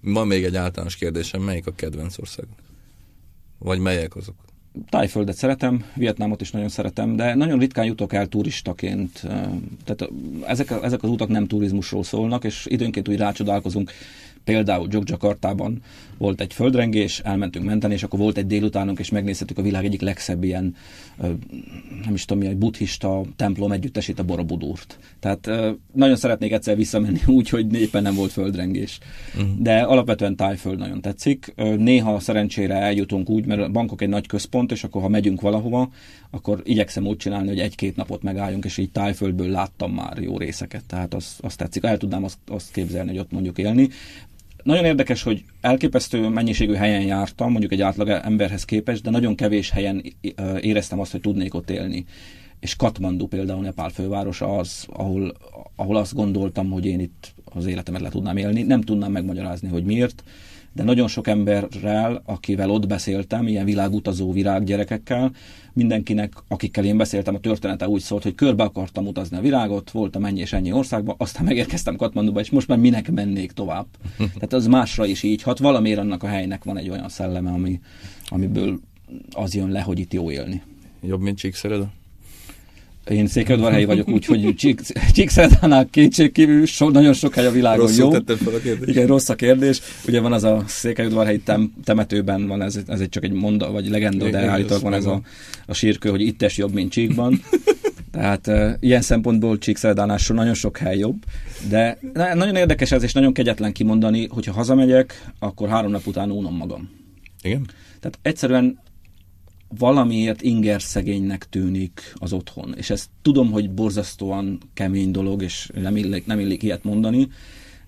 Van még egy általános kérdésem, melyik a kedvenc ország? Vagy melyek azok? Tájföldet szeretem, Vietnámot is nagyon szeretem, de nagyon ritkán jutok el turistaként. Tehát ezek, ezek az utak nem turizmusról szólnak, és időnként úgy rácsodálkozunk Például Jogjakartában volt egy földrengés, elmentünk menteni, és akkor volt egy délutánunk, és megnézhetük a világ egyik legszebb ilyen, nem is tudom mi, egy buddhista templom együttesít a Borobudúrt. Tehát nagyon szeretnék egyszer visszamenni [laughs] úgy, hogy éppen nem volt földrengés. Uh-huh. De alapvetően tájföld nagyon tetszik. Néha szerencsére eljutunk úgy, mert bankok egy nagy központ, és akkor ha megyünk valahova, akkor igyekszem úgy csinálni, hogy egy-két napot megálljunk, és így tájföldből láttam már jó részeket. Tehát az, az tetszik. El tudnám azt, azt képzelni, hogy ott mondjuk élni. Nagyon érdekes, hogy elképesztő mennyiségű helyen jártam, mondjuk egy átlag emberhez képest, de nagyon kevés helyen éreztem azt, hogy tudnék ott élni. És Katmandu például Nepál fővárosa az, ahol, ahol azt gondoltam, hogy én itt az életemet le tudnám élni. Nem tudnám megmagyarázni, hogy miért, de nagyon sok emberrel, akivel ott beszéltem, ilyen világutazó virággyerekekkel, mindenkinek, akikkel én beszéltem, a története úgy szólt, hogy körbe akartam utazni a világot, voltam ennyi és ennyi országban, aztán megérkeztem Katmanduba, és most már minek mennék tovább. [laughs] Tehát az másra is így hat, valamiért annak a helynek van egy olyan szelleme, ami, amiből az jön le, hogy itt jó élni. Jobb, mint Csíkszereda? Én székelyudvarhelyi vagyok, úgyhogy Csíkszeredánál kétségkívül so, nagyon sok hely a világon Rosszul jó. fel a kérdést. Igen, rossz a kérdés. Ugye van az a székelyudvarhelyi tem, temetőben, van ez, ez egy csak egy monda, vagy legenda, de állítólag van ez a, a sírkő, hogy ittes jobb, mint Csíkban. [laughs] Tehát uh, ilyen szempontból Csíkszeredánál nagyon sok hely jobb, de nagyon érdekes ez, és nagyon kegyetlen kimondani, hogyha hazamegyek, akkor három nap után unom magam. Igen? Tehát egyszerűen valamiért inger szegénynek tűnik az otthon. És ezt tudom, hogy borzasztóan kemény dolog, és nem illik, nem illik ilyet mondani,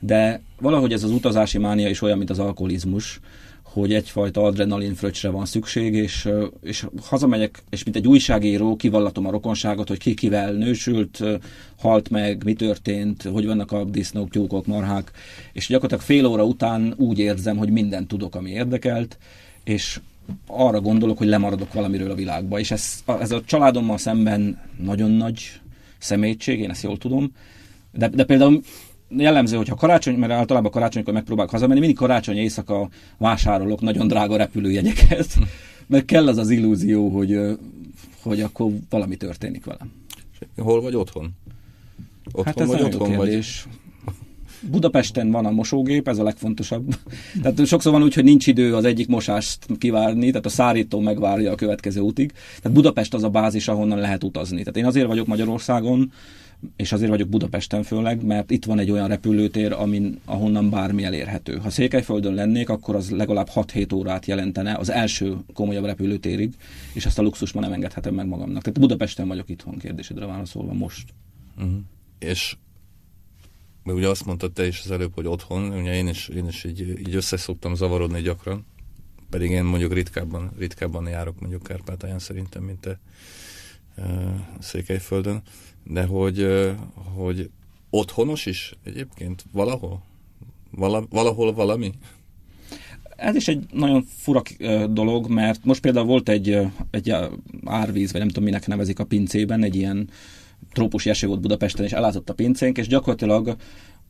de valahogy ez az utazási mánia is olyan, mint az alkoholizmus, hogy egyfajta adrenalin fröccsre van szükség, és, és hazamegyek, és mint egy újságíró kivallatom a rokonságot, hogy ki kivel nősült, halt meg, mi történt, hogy vannak a disznók, tyúkok, marhák, és gyakorlatilag fél óra után úgy érzem, hogy mindent tudok, ami érdekelt, és arra gondolok, hogy lemaradok valamiről a világba, és ez, ez a családommal szemben nagyon nagy szemétség, én ezt jól tudom, de, de például jellemző, hogyha karácsony, mert általában karácsonykor megpróbálok hazamenni, mindig karácsony éjszaka vásárolok nagyon drága repülőjegyeket, [laughs] mert kell az az illúzió, hogy, hogy akkor valami történik velem. Hol vagy otthon? Otthon hát ez vagy otthon vagy? Budapesten van a mosógép, ez a legfontosabb. [laughs] Tehát sokszor van úgy, hogy nincs idő az egyik mosást kivárni, tehát a szárító megvárja a következő útig. Tehát Budapest az a bázis, ahonnan lehet utazni. Tehát én azért vagyok Magyarországon, és azért vagyok Budapesten főleg, mert itt van egy olyan repülőtér, amin, ahonnan bármi elérhető. Ha Székelyföldön lennék, akkor az legalább 6-7 órát jelentene az első komolyabb repülőtérig, és ezt a luxus ma nem engedhetem meg magamnak. Tehát Budapesten vagyok itthon kérdésedre válaszolva most. Uh-huh. És mert ugye azt mondtad te is az előbb, hogy otthon, ugye én is, én is így, így összeszoktam zavarodni gyakran, pedig én mondjuk ritkábban, ritkábban járok mondjuk Kárpátalján szerintem, mint te Székelyföldön, de hogy, hogy otthonos is egyébként valahol? Vala, valahol valami? Ez is egy nagyon fura dolog, mert most például volt egy, egy árvíz, vagy nem tudom minek nevezik a pincében, egy ilyen trópusi eső volt Budapesten, és elázott a pincénk, és gyakorlatilag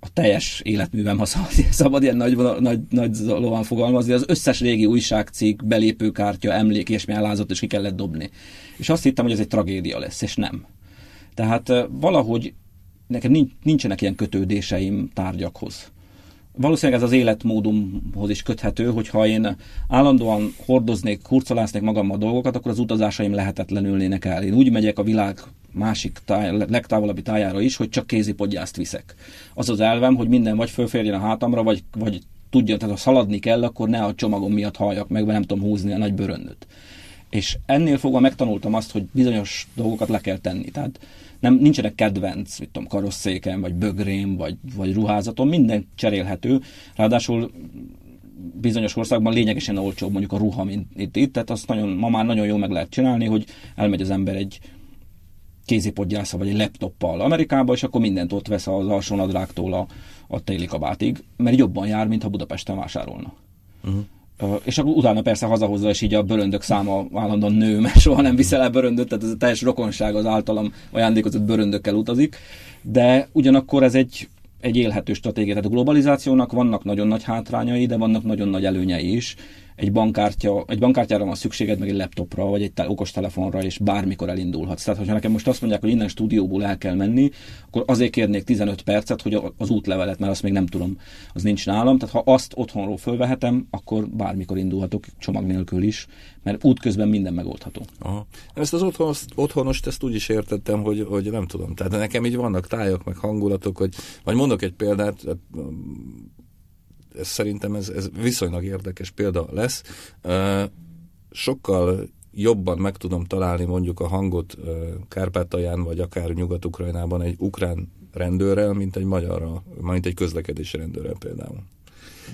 a teljes életművem, ha szabad, szabad ilyen nagy, nagy, nagy lován fogalmazni, az összes régi újságcikk, belépőkártya, emlék, ilyesmi elázott, és ki kellett dobni. És azt hittem, hogy ez egy tragédia lesz, és nem. Tehát valahogy nekem nincsenek ilyen kötődéseim tárgyakhoz. Valószínűleg ez az életmódomhoz is köthető, hogyha én állandóan hordoznék, hurcolásznék magammal dolgokat, akkor az utazásaim lehetetlenülnének el. Én úgy megyek a világ másik táj, legtávolabbi tájára is, hogy csak kézipodgyászt viszek. Az az elvem, hogy minden vagy fölférjen a hátamra, vagy, vagy tudja, tehát ha szaladni kell, akkor ne a csomagom miatt halljak meg, vagy nem tudom húzni a nagy bőröndöt. És ennél fogva megtanultam azt, hogy bizonyos dolgokat le kell tenni. Tehát nem, nincsenek kedvenc, mit tudom, karosszéken, vagy bögrém, vagy, vagy ruházatom, minden cserélhető. Ráadásul bizonyos országban lényegesen olcsóbb mondjuk a ruha, mint itt, itt tehát azt nagyon, ma már nagyon jól meg lehet csinálni, hogy elmegy az ember egy kézipodgyásza vagy egy laptoppal Amerikába, és akkor mindent ott vesz az alsónadrágtól a, a téli kabátig, mert jobban jár, mint ha Budapesten vásárolna. Uh-huh. Uh, és akkor utána persze hazahozza, és így a bőröndök száma állandóan nő, mert soha nem viszel el bőröndöt, tehát ez a teljes rokonság az általam ajándékozott bőröndökkel utazik, de ugyanakkor ez egy, egy élhető stratégia. Tehát a globalizációnak vannak nagyon nagy hátrányai, de vannak nagyon nagy előnyei is, egy bankkártya, egy bankkártyára van szükséged, meg egy laptopra, vagy egy te- okos telefonra, és bármikor elindulhatsz. Tehát, hogyha nekem most azt mondják, hogy innen stúdióból el kell menni, akkor azért kérnék 15 percet, hogy az útlevelet, mert azt még nem tudom, az nincs nálam. Tehát ha azt otthonról fölvehetem, akkor bármikor indulhatok, csomag nélkül is, mert útközben minden megoldható. Aha. Ezt az otthon, otthonost ezt úgy is értettem, hogy, hogy nem tudom. Tehát nekem így vannak tájak, meg hangulatok, hogy, vagy mondok egy példát, ez szerintem ez, ez viszonylag érdekes példa lesz. Sokkal jobban meg tudom találni mondjuk a hangot Kárpátalján, vagy akár Nyugat-Ukrajnában egy ukrán rendőrrel, mint egy magyarra, mint egy közlekedési rendőrrel például.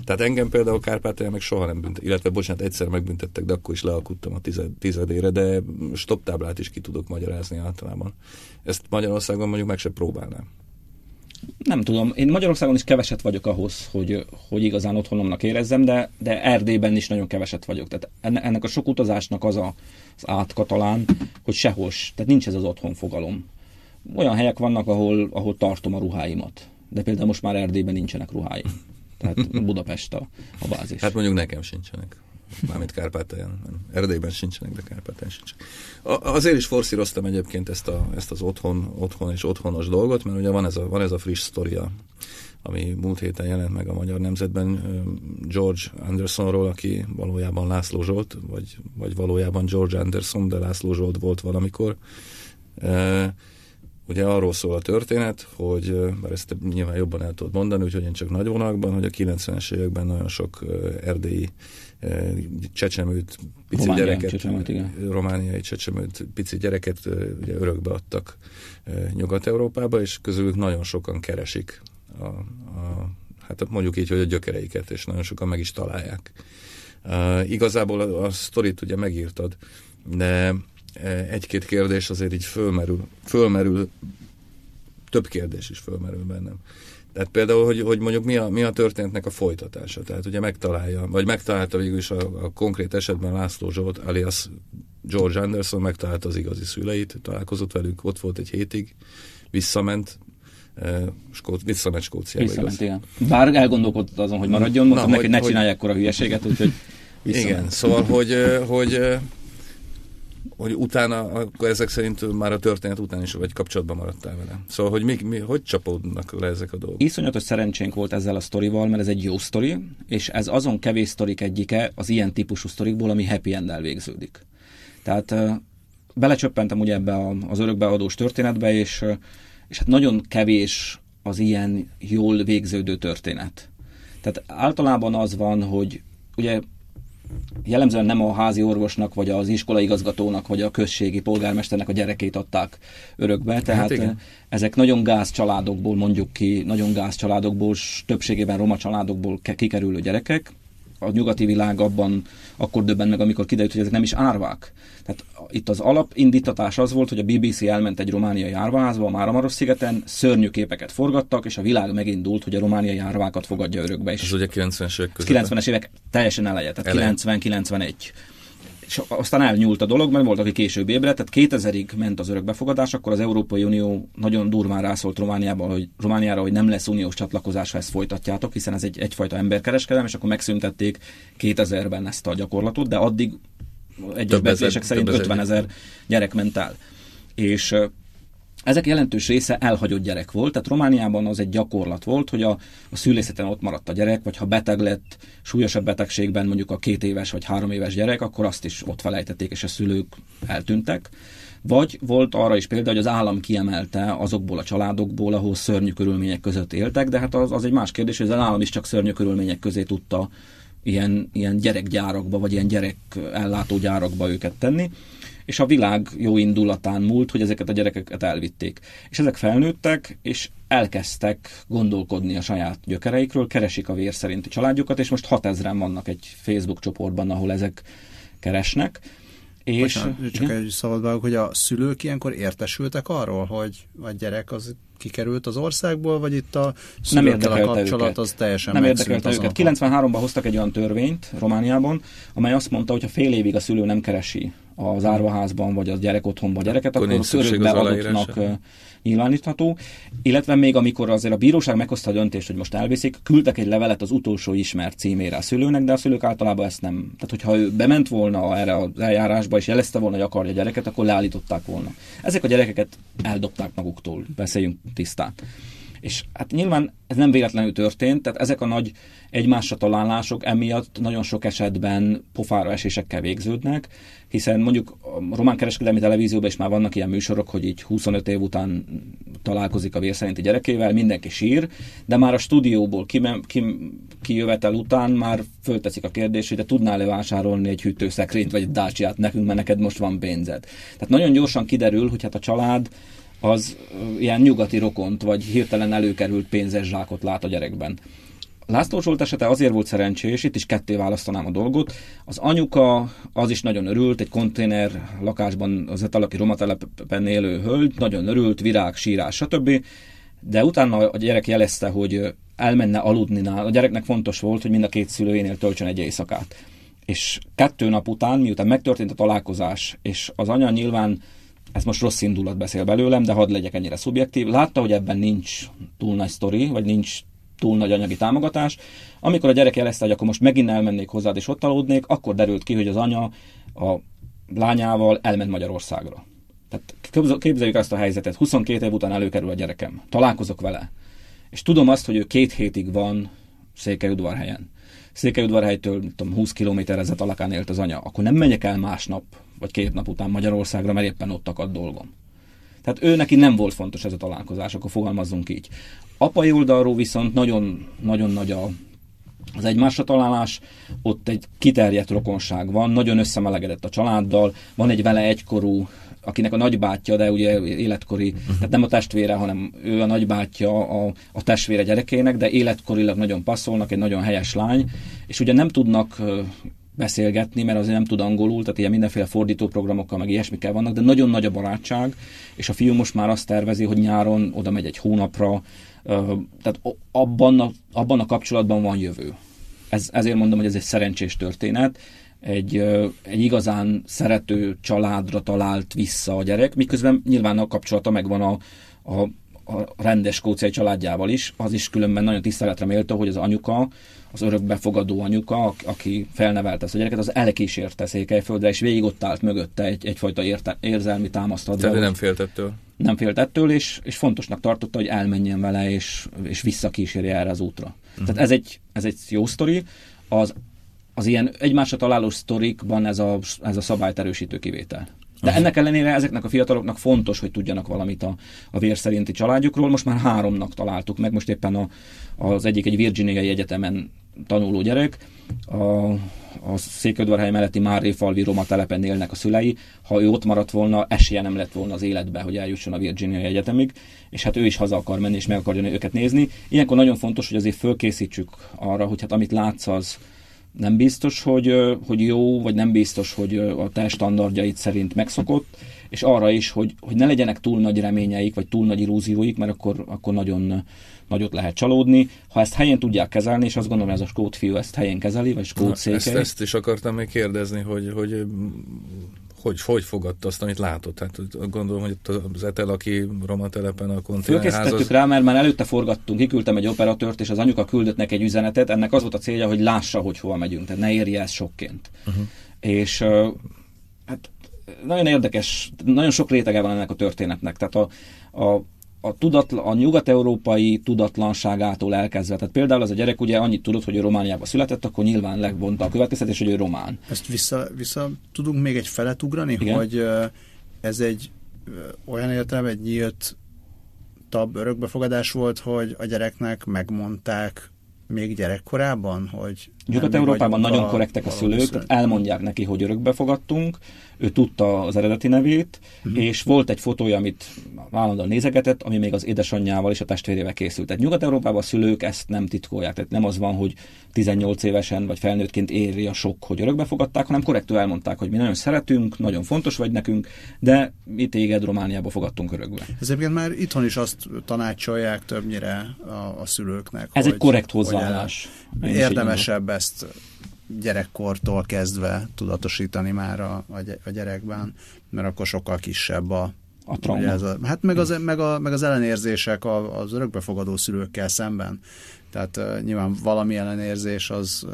Tehát engem például Kárpátalján meg soha nem büntet, illetve bocsánat, egyszer megbüntettek, de akkor is lealkuttam a tized, tizedére, de stop táblát is ki tudok magyarázni általában. Ezt Magyarországon mondjuk meg se próbálnám. Nem tudom, én Magyarországon is keveset vagyok ahhoz, hogy, hogy igazán otthonomnak érezzem, de, de Erdélyben is nagyon keveset vagyok. Tehát ennek a sok utazásnak az a, az átkatalán, hogy sehol, tehát nincs ez az otthon fogalom. Olyan helyek vannak, ahol, ahol tartom a ruháimat. De például most már Erdélyben nincsenek ruháim. Tehát Budapest a, a bázis. Hát mondjuk nekem sincsenek. Mármint Kárpátalján. Erdélyben sincsenek, de Kárpátalján sincsenek. Azért is forszíroztam egyébként ezt, a, ezt az otthon, otthon és otthonos dolgot, mert ugye van ez a, van ez a friss sztoria, ami múlt héten jelent meg a Magyar Nemzetben George Andersonról, aki valójában László Zsolt, vagy, vagy valójában George Anderson, de László Zsolt volt valamikor. Ugye arról szól a történet, hogy, bár ezt nyilván jobban el tudod mondani, úgyhogy én csak nagy vonalakban, hogy a 90-es években nagyon sok erdélyi csecsemőt, pici Románia, gyereket, csecsemőt, igen. romániai csecsemőt, pici gyereket ugye örökbe adtak Nyugat-Európába, és közülük nagyon sokan keresik a, a, hát mondjuk így, hogy a gyökereiket, és nagyon sokan meg is találják. Uh, igazából a, a sztorit ugye megírtad, de egy-két kérdés azért így fölmerül, fölmerül, több kérdés is fölmerül bennem. Tehát például, hogy, hogy mondjuk mi a, mi a történetnek a folytatása. Tehát ugye megtalálja, vagy megtalálta végül is a, a konkrét esetben László Zsolt, alias George Anderson megtalálta az igazi szüleit, találkozott velük, ott volt egy hétig, visszament, uh, Skót, visszament Skóciába. Visszament, igaz? igen. Bár elgondolkodott azon, hogy maradjon, mondtam neki, hogy ne csinálják akkor a hülyeséget, úgyhogy visszament. Igen, szóval, hogy, hogy hogy utána, akkor ezek szerint már a történet után is vagy kapcsolatban maradtál vele. Szóval, hogy mi, mi, hogy csapódnak le ezek a dolgok? Iszonyatos szerencsénk volt ezzel a sztorival, mert ez egy jó sztori, és ez azon kevés sztorik egyike az ilyen típusú sztorikból, ami happy end végződik. Tehát belecsöppentem ugye ebbe az örökbeadós történetbe, és, és hát nagyon kevés az ilyen jól végződő történet. Tehát általában az van, hogy ugye jellemzően nem a házi orvosnak, vagy az iskolai igazgatónak, vagy a községi polgármesternek a gyerekét adták örökbe. Hát Tehát hát ezek nagyon gáz családokból, mondjuk ki, nagyon gáz családokból, többségében roma családokból kikerülő gyerekek, a nyugati világ abban akkor döbben meg, amikor kiderült, hogy ezek nem is árvák. Tehát itt az alapindítatás az volt, hogy a BBC elment egy romániai árvaházba a Máramaros szigeten, szörnyű képeket forgattak, és a világ megindult, hogy a romániai árvákat fogadja örökbe. És Ez ugye 90-es évek között. 90-es évek teljesen eleje, tehát 90-91 és aztán elnyúlt a dolog, mert volt, aki később ébredt, tehát 2000-ig ment az örökbefogadás, akkor az Európai Unió nagyon durván rászólt Romániában, hogy, Romániára, hogy nem lesz uniós csatlakozás, ha ezt folytatjátok, hiszen ez egy, egyfajta emberkereskedelem, és akkor megszüntették 2000-ben ezt a gyakorlatot, de addig egyes becslések szerint 50 ezer gyerek ment el. És ezek jelentős része elhagyott gyerek volt, tehát Romániában az egy gyakorlat volt, hogy a, a szülészeten ott maradt a gyerek, vagy ha beteg lett, súlyosabb betegségben mondjuk a két éves vagy három éves gyerek, akkor azt is ott felejtették, és a szülők eltűntek. Vagy volt arra is példa, hogy az állam kiemelte azokból a családokból, ahol szörnyű körülmények között éltek, de hát az, az egy más kérdés, hogy az állam is csak szörnyű körülmények közé tudta ilyen, ilyen gyerekgyárakba, vagy ilyen gyerek ellátógyárakba őket tenni és a világ jó indulatán múlt, hogy ezeket a gyerekeket elvitték. És ezek felnőttek, és elkezdtek gondolkodni a saját gyökereikről, keresik a vér szerinti családjukat, és most 6000-en vannak egy Facebook csoportban, ahol ezek keresnek. És, Bocsánat, csak igen? egy szabadban, hogy a szülők ilyenkor értesültek arról, hogy a gyerek az kikerült az országból, vagy itt a szülőkkel a kapcsolat őket. az teljesen Nem érdekelte őket. 93-ban hoztak egy olyan törvényt Romániában, amely azt mondta, hogy ha fél évig a szülő nem keresi az árvaházban, vagy a gyerek otthonban a gyereket, akkor, akkor örökbe adottnak nyilvánítható. Illetve még amikor azért a bíróság meghozta a döntést, hogy most elviszik, küldtek egy levelet az utolsó ismert címére a szülőnek, de a szülők általában ezt nem. Tehát, hogyha ő bement volna erre az eljárásba, és jelezte volna, hogy akarja a gyereket, akkor leállították volna. Ezek a gyerekeket eldobták maguktól, beszéljünk tisztán. És hát nyilván ez nem véletlenül történt, tehát ezek a nagy egymásra találások emiatt nagyon sok esetben pofára esésekkel végződnek, hiszen mondjuk a román kereskedelmi televízióban is már vannak ilyen műsorok, hogy így 25 év után találkozik a vérszerinti gyerekével, mindenki sír, de már a stúdióból kijövetel ki után már fölteszik a kérdést, hogy te tudnál-e vásárolni egy hűtőszekrényt vagy egy dácsiát nekünk, mert neked most van pénzed. Tehát nagyon gyorsan kiderül, hogy hát a család az ilyen nyugati rokont, vagy hirtelen előkerült pénzes zsákot lát a gyerekben. László Zsolt esete azért volt szerencsés, itt is ketté választanám a dolgot. Az anyuka az is nagyon örült, egy konténer lakásban az etalaki romatelepen élő hölgy, nagyon örült, virág, sírás, stb. de utána a gyerek jelezte, hogy elmenne aludni nála. A gyereknek fontos volt, hogy mind a két szülőjénél töltsön egy éjszakát. És kettő nap után, miután megtörtént a találkozás, és az anya nyilván ez most rossz indulat beszél belőlem, de hadd legyek ennyire szubjektív. Látta, hogy ebben nincs túl nagy sztori, vagy nincs túl nagy anyagi támogatás. Amikor a gyerek jelezte, hogy akkor most megint elmennék hozzád és ott aludnék, akkor derült ki, hogy az anya a lányával elment Magyarországra. Tehát képzeljük ezt a helyzetet, 22 év után előkerül a gyerekem, találkozok vele, és tudom azt, hogy ő két hétig van Székelyudvarhelyen. Székelyudvarhelytől tudom, 20 kilométerre alakán élt az anya, akkor nem megyek el másnap, vagy két nap után Magyarországra, mert éppen ott akad dolgom. Tehát ő neki nem volt fontos ez a találkozás, akkor fogalmazzunk így. Apai oldalról viszont nagyon, nagyon nagy a, az egymásra találás, ott egy kiterjedt rokonság van, nagyon összemelegedett a családdal, van egy vele egykorú akinek a nagybátyja, de ugye életkori, uh-huh. tehát nem a testvére, hanem ő a nagybátyja a, a testvére gyerekének, de életkorilag nagyon passzolnak, egy nagyon helyes lány, és ugye nem tudnak beszélgetni, mert azért nem tud angolul, tehát ilyen mindenféle fordítóprogramokkal, meg ilyesmikkel vannak, de nagyon nagy a barátság, és a fiú most már azt tervezi, hogy nyáron oda megy egy hónapra, tehát abban a, abban a kapcsolatban van jövő. Ez, ezért mondom, hogy ez egy szerencsés történet, egy, egy igazán szerető családra talált vissza a gyerek, miközben nyilván a kapcsolata megvan a, a, a rendes skóciai családjával is, az is különben nagyon tiszteletre méltó, hogy az anyuka, az örökbefogadó anyuka, aki felnevelte ezt a gyereket, az elkísérte Székelyföldre, és végig ott állt mögötte egy, egyfajta érte, érzelmi támasztatva. Tehát nem félt ettől? Nem félt ettől, és, és fontosnak tartotta, hogy elmenjen vele, és, és visszakísérje erre az útra. Uh-huh. Tehát ez egy, ez egy jó sztori. Az az ilyen egymásra találó sztorikban ez a, ez a szabályt erősítő kivétel. De ennek ellenére ezeknek a fiataloknak fontos, hogy tudjanak valamit a, a vér szerinti családjukról. Most már háromnak találtuk meg, most éppen a, az egyik egy Virginiai Egyetemen tanuló gyerek, a, a Széködvarhely melletti Máré falvi roma telepen élnek a szülei. Ha ő ott maradt volna, esélye nem lett volna az életbe, hogy eljusson a Virginiai Egyetemig, és hát ő is haza akar menni, és meg akarja őket nézni. Ilyenkor nagyon fontos, hogy azért fölkészítsük arra, hogy hát amit látsz, az, nem biztos, hogy, hogy jó, vagy nem biztos, hogy a te standardjait szerint megszokott, és arra is, hogy, hogy ne legyenek túl nagy reményeik, vagy túl nagy illúzióik, mert akkor, akkor nagyon nagyot lehet csalódni. Ha ezt helyén tudják kezelni, és azt gondolom, hogy ez a skót fiú ezt helyén kezeli, vagy skót székely. Ezt, ezt is akartam még kérdezni, hogy, hogy hogy, hogy fogadta azt, amit látott? Hát gondolom, hogy az Etel, aki roma telepen a konténerházhoz... rá, mert már előtte forgattunk, kiküldtem egy operatőrt, és az anyuka küldött neki egy üzenetet, ennek az volt a célja, hogy lássa, hogy hova megyünk, tehát ne érje ezt sokként. Uh-huh. És hát nagyon érdekes, nagyon sok rétege van ennek a történetnek. Tehát a, a a, tudatla, a nyugat-európai tudatlanságától elkezdve. Tehát például az a gyerek ugye annyit tudott, hogy ő Romániába született, akkor nyilván legvonta a következtetés, hogy ő román. Ezt vissza, vissza tudunk még egy felet ugrani, Igen? hogy ez egy olyan értelme, egy nyílt tab örökbefogadás volt, hogy a gyereknek megmondták még gyerekkorában, hogy Nyugat-Európában nagyon korrektek a szülők, elmondják neki, hogy örökbe fogadtunk, ő tudta az eredeti nevét, uh-huh. és volt egy fotója, amit állandóan nézegetett, ami még az édesanyjával és a testvérével készült. Tehát Nyugat-Európában a szülők ezt nem titkolják, tehát nem az van, hogy 18 évesen vagy felnőttként éri a sok, hogy örökbe fogadták, hanem korrektül elmondták, hogy mi nagyon szeretünk, nagyon fontos vagy nekünk, de mi téged Romániába fogadtunk örökbe. Ez egyébként már itthon is azt tanácsolják többnyire a, a szülőknek. Ez hogy, egy korrekt hozzáállás. Érdemesebb ezt gyerekkortól kezdve tudatosítani már a, a gyerekben, mert akkor sokkal kisebb a, a trauma. Ez a, hát meg az, meg, a, meg az ellenérzések az örökbefogadó szülőkkel szemben. Tehát uh, nyilván valami ellenérzés az uh,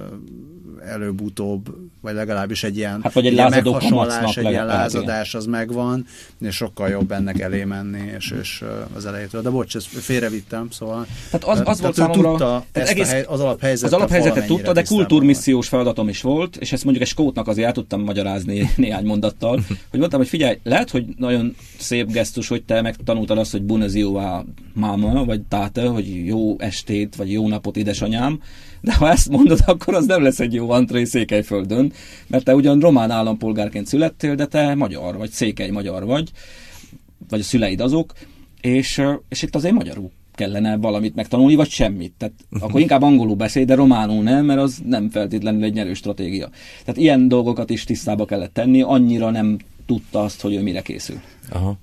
előbb-utóbb, vagy legalábbis egy ilyen, hát vagy egy, ilyen meghasonlás, egy ilyen lázadás az megvan, és sokkal jobb ennek elé menni, és, és uh, az elejétől. De bocs, ezt félrevittem, szóval... Tehát az, az volt számomra... Tudta ezt egész, a hely, az alaphelyzetet, az alaphelyzetet tudta, de kultúrmissziós feladatom is volt, és ezt mondjuk egy skótnak azért el tudtam magyarázni [laughs] néhány mondattal, [laughs] hogy mondtam, hogy figyelj, lehet, hogy nagyon szép gesztus, hogy te megtanultad azt, hogy bunezióvá máma, vagy táta, hogy jó estét, vagy jó napot, édesanyám, de ha ezt mondod, [laughs] akkor az nem lesz egy jó antré Székelyföldön, mert te ugyan román állampolgárként születtél, de te magyar vagy, székely magyar vagy, vagy a szüleid azok, és, és itt azért magyarul kellene valamit megtanulni, vagy semmit. Tehát akkor inkább angolul beszélj, de románul nem, mert az nem feltétlenül egy nyerő stratégia. Tehát ilyen dolgokat is tisztába kellett tenni, annyira nem tudta azt, hogy ő mire készül. Aha.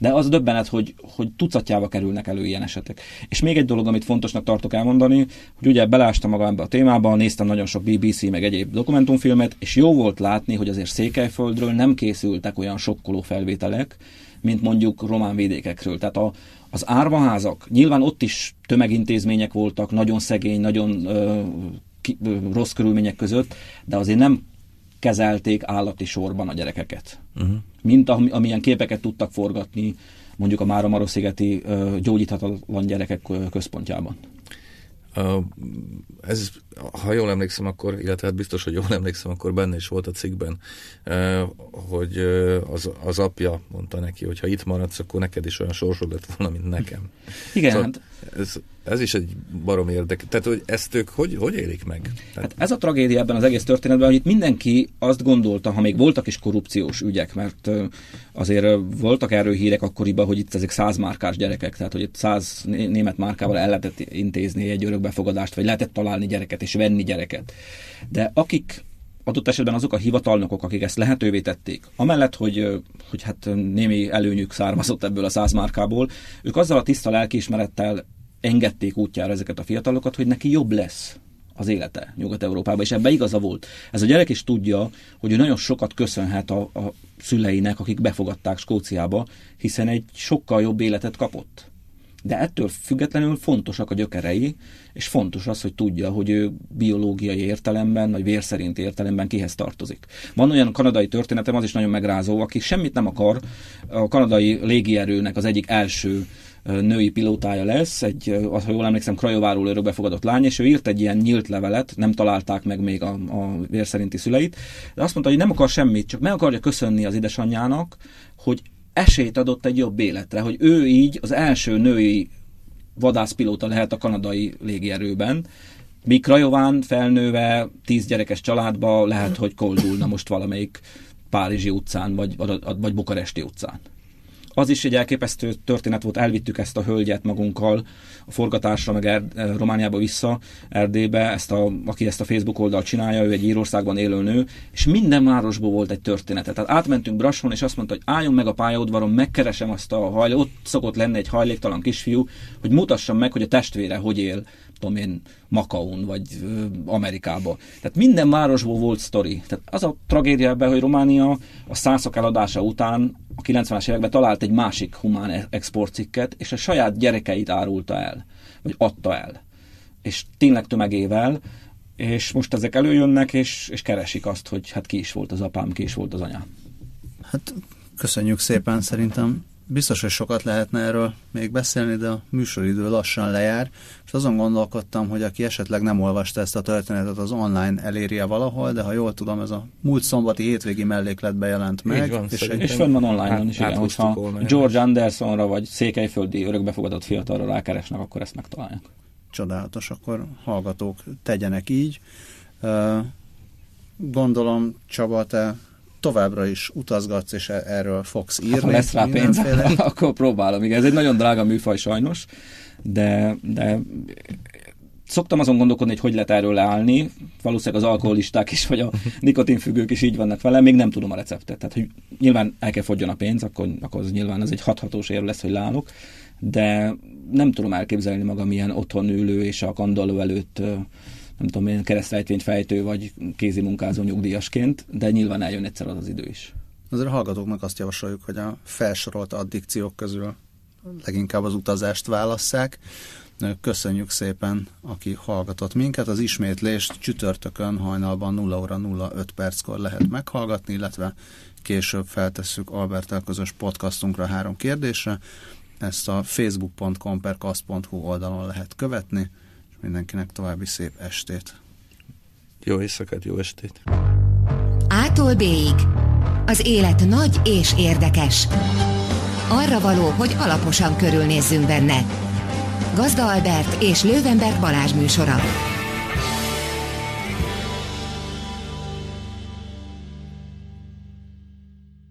De az döbbenet, hogy, hogy tucatjába kerülnek elő ilyen esetek. És még egy dolog, amit fontosnak tartok elmondani, hogy ugye belástam magam ebbe a témába, néztem nagyon sok BBC meg egyéb dokumentumfilmet, és jó volt látni, hogy azért Székelyföldről nem készültek olyan sokkoló felvételek, mint mondjuk román vidékekről. Tehát a, az árvaházak, nyilván ott is tömegintézmények voltak, nagyon szegény, nagyon ö, ki, ö, rossz körülmények között, de azért nem kezelték állati sorban a gyerekeket. Uh-huh. Mint amilyen képeket tudtak forgatni mondjuk a Mára-Maroszigeti gyógyíthatatlan gyerekek központjában. Uh, ez, ha jól emlékszem, akkor, illetve hát biztos, hogy jól emlékszem, akkor benne is volt a cikkben, uh, hogy az, az apja mondta neki, hogy ha itt maradsz, akkor neked is olyan sorsod lett volna, mint nekem. Igen. Szóval hát... ez, ez is egy barom érdek. Tehát, hogy ezt ők hogy, hogy élik meg? Tehát... Hát ez a tragédia ebben az egész történetben, hogy itt mindenki azt gondolta, ha még voltak is korrupciós ügyek, mert azért voltak erről hírek akkoriban, hogy itt ezek százmárkás gyerekek, tehát hogy itt száz német márkával el lehetett intézni egy örökbefogadást, vagy lehetett találni gyereket és venni gyereket. De akik adott esetben azok a hivatalnokok, akik ezt lehetővé tették, amellett, hogy, hogy hát némi előnyük származott ebből a száz márkából, ők azzal a tiszta lelkiismerettel engedték útjára ezeket a fiatalokat, hogy neki jobb lesz az élete Nyugat-Európában, és ebbe igaza volt. Ez a gyerek is tudja, hogy ő nagyon sokat köszönhet a, a szüleinek, akik befogadták Skóciába, hiszen egy sokkal jobb életet kapott. De ettől függetlenül fontosak a gyökerei, és fontos az, hogy tudja, hogy ő biológiai értelemben, vagy vérszerint értelemben kihez tartozik. Van olyan kanadai történetem, az is nagyon megrázó, aki semmit nem akar, a kanadai légierőnek az egyik első női pilótája lesz, egy, ha jól emlékszem, Krajováról örökbefogadott lány, és ő írt egy ilyen nyílt levelet, nem találták meg még a, a vérszerinti szüleit, de azt mondta, hogy nem akar semmit, csak meg akarja köszönni az édesanyjának, hogy esélyt adott egy jobb életre, hogy ő így az első női vadászpilóta lehet a kanadai légierőben, míg Krajován felnőve tíz gyerekes családba lehet, hogy koldulna most valamelyik Párizsi utcán, vagy, vagy Bukaresti utcán. Az is egy elképesztő történet volt, elvittük ezt a hölgyet magunkkal a forgatásra, meg er, Romániába vissza, Erdélybe, ezt a, aki ezt a Facebook oldalt csinálja, ő egy Írországban élő nő, és minden városból volt egy története. Tehát átmentünk Brason, és azt mondta, hogy álljon meg a pályaudvaron, megkeresem azt a hajl, ott szokott lenni egy hajléktalan kisfiú, hogy mutassam meg, hogy a testvére hogy él, tudom én, Makaun, vagy Amerikába. Tehát minden városból volt sztori. Tehát az a tragédia ebben, hogy Románia a szászok eladása után a 90-es években talált egy másik humán e- exportcikket, és a saját gyerekeit árulta el, vagy adta el. És tényleg tömegével, és most ezek előjönnek, és, és keresik azt, hogy hát ki is volt az apám, ki is volt az anyám. Hát köszönjük szépen, szerintem biztos, hogy sokat lehetne erről még beszélni, de a műsoridő lassan lejár, és azon gondolkodtam, hogy aki esetleg nem olvasta ezt a történetet, az online elérje valahol, de ha jól tudom, ez a múlt szombati hétvégi mellékletbe jelent meg. van, és, és fönn van online-on is, igen, hogyha George Andersonra vagy székelyföldi örökbefogadott fiatalra rákeresnek, akkor ezt megtalálják. Csodálatos, akkor hallgatók tegyenek így. Gondolom, Csaba, te továbbra is utazgatsz, és e- erről fogsz írni. Ha lesz rá pénz, [laughs] akkor próbálom. Igen, ez egy nagyon drága műfaj sajnos, de, de szoktam azon gondolkodni, hogy hogy lehet erről leállni. Valószínűleg az alkoholisták is, vagy a [laughs] nikotinfüggők is így vannak vele, még nem tudom a receptet. Tehát, hogy nyilván el kell fogjon a pénz, akkor, akkor az nyilván ez egy hathatós érv lesz, hogy leállok, de nem tudom elképzelni magam ilyen otthon ülő és a kandalló előtt nem tudom én, keresztrejtvényt fejtő vagy kézi munkázó nyugdíjasként, de nyilván eljön egyszer az az idő is. Azért a hallgatóknak azt javasoljuk, hogy a felsorolt addikciók közül leginkább az utazást válasszák. Köszönjük szépen, aki hallgatott minket. Az ismétlést csütörtökön hajnalban 0 óra 05 perckor lehet meghallgatni, illetve később feltesszük Albertel közös podcastunkra három kérdésre. Ezt a facebook.com per oldalon lehet követni mindenkinek további szép estét. Jó éjszakát, jó estét. Ától b Az élet nagy és érdekes. Arra való, hogy alaposan körülnézzünk benne. Gazda Albert és Lővenberg Balázs műsora.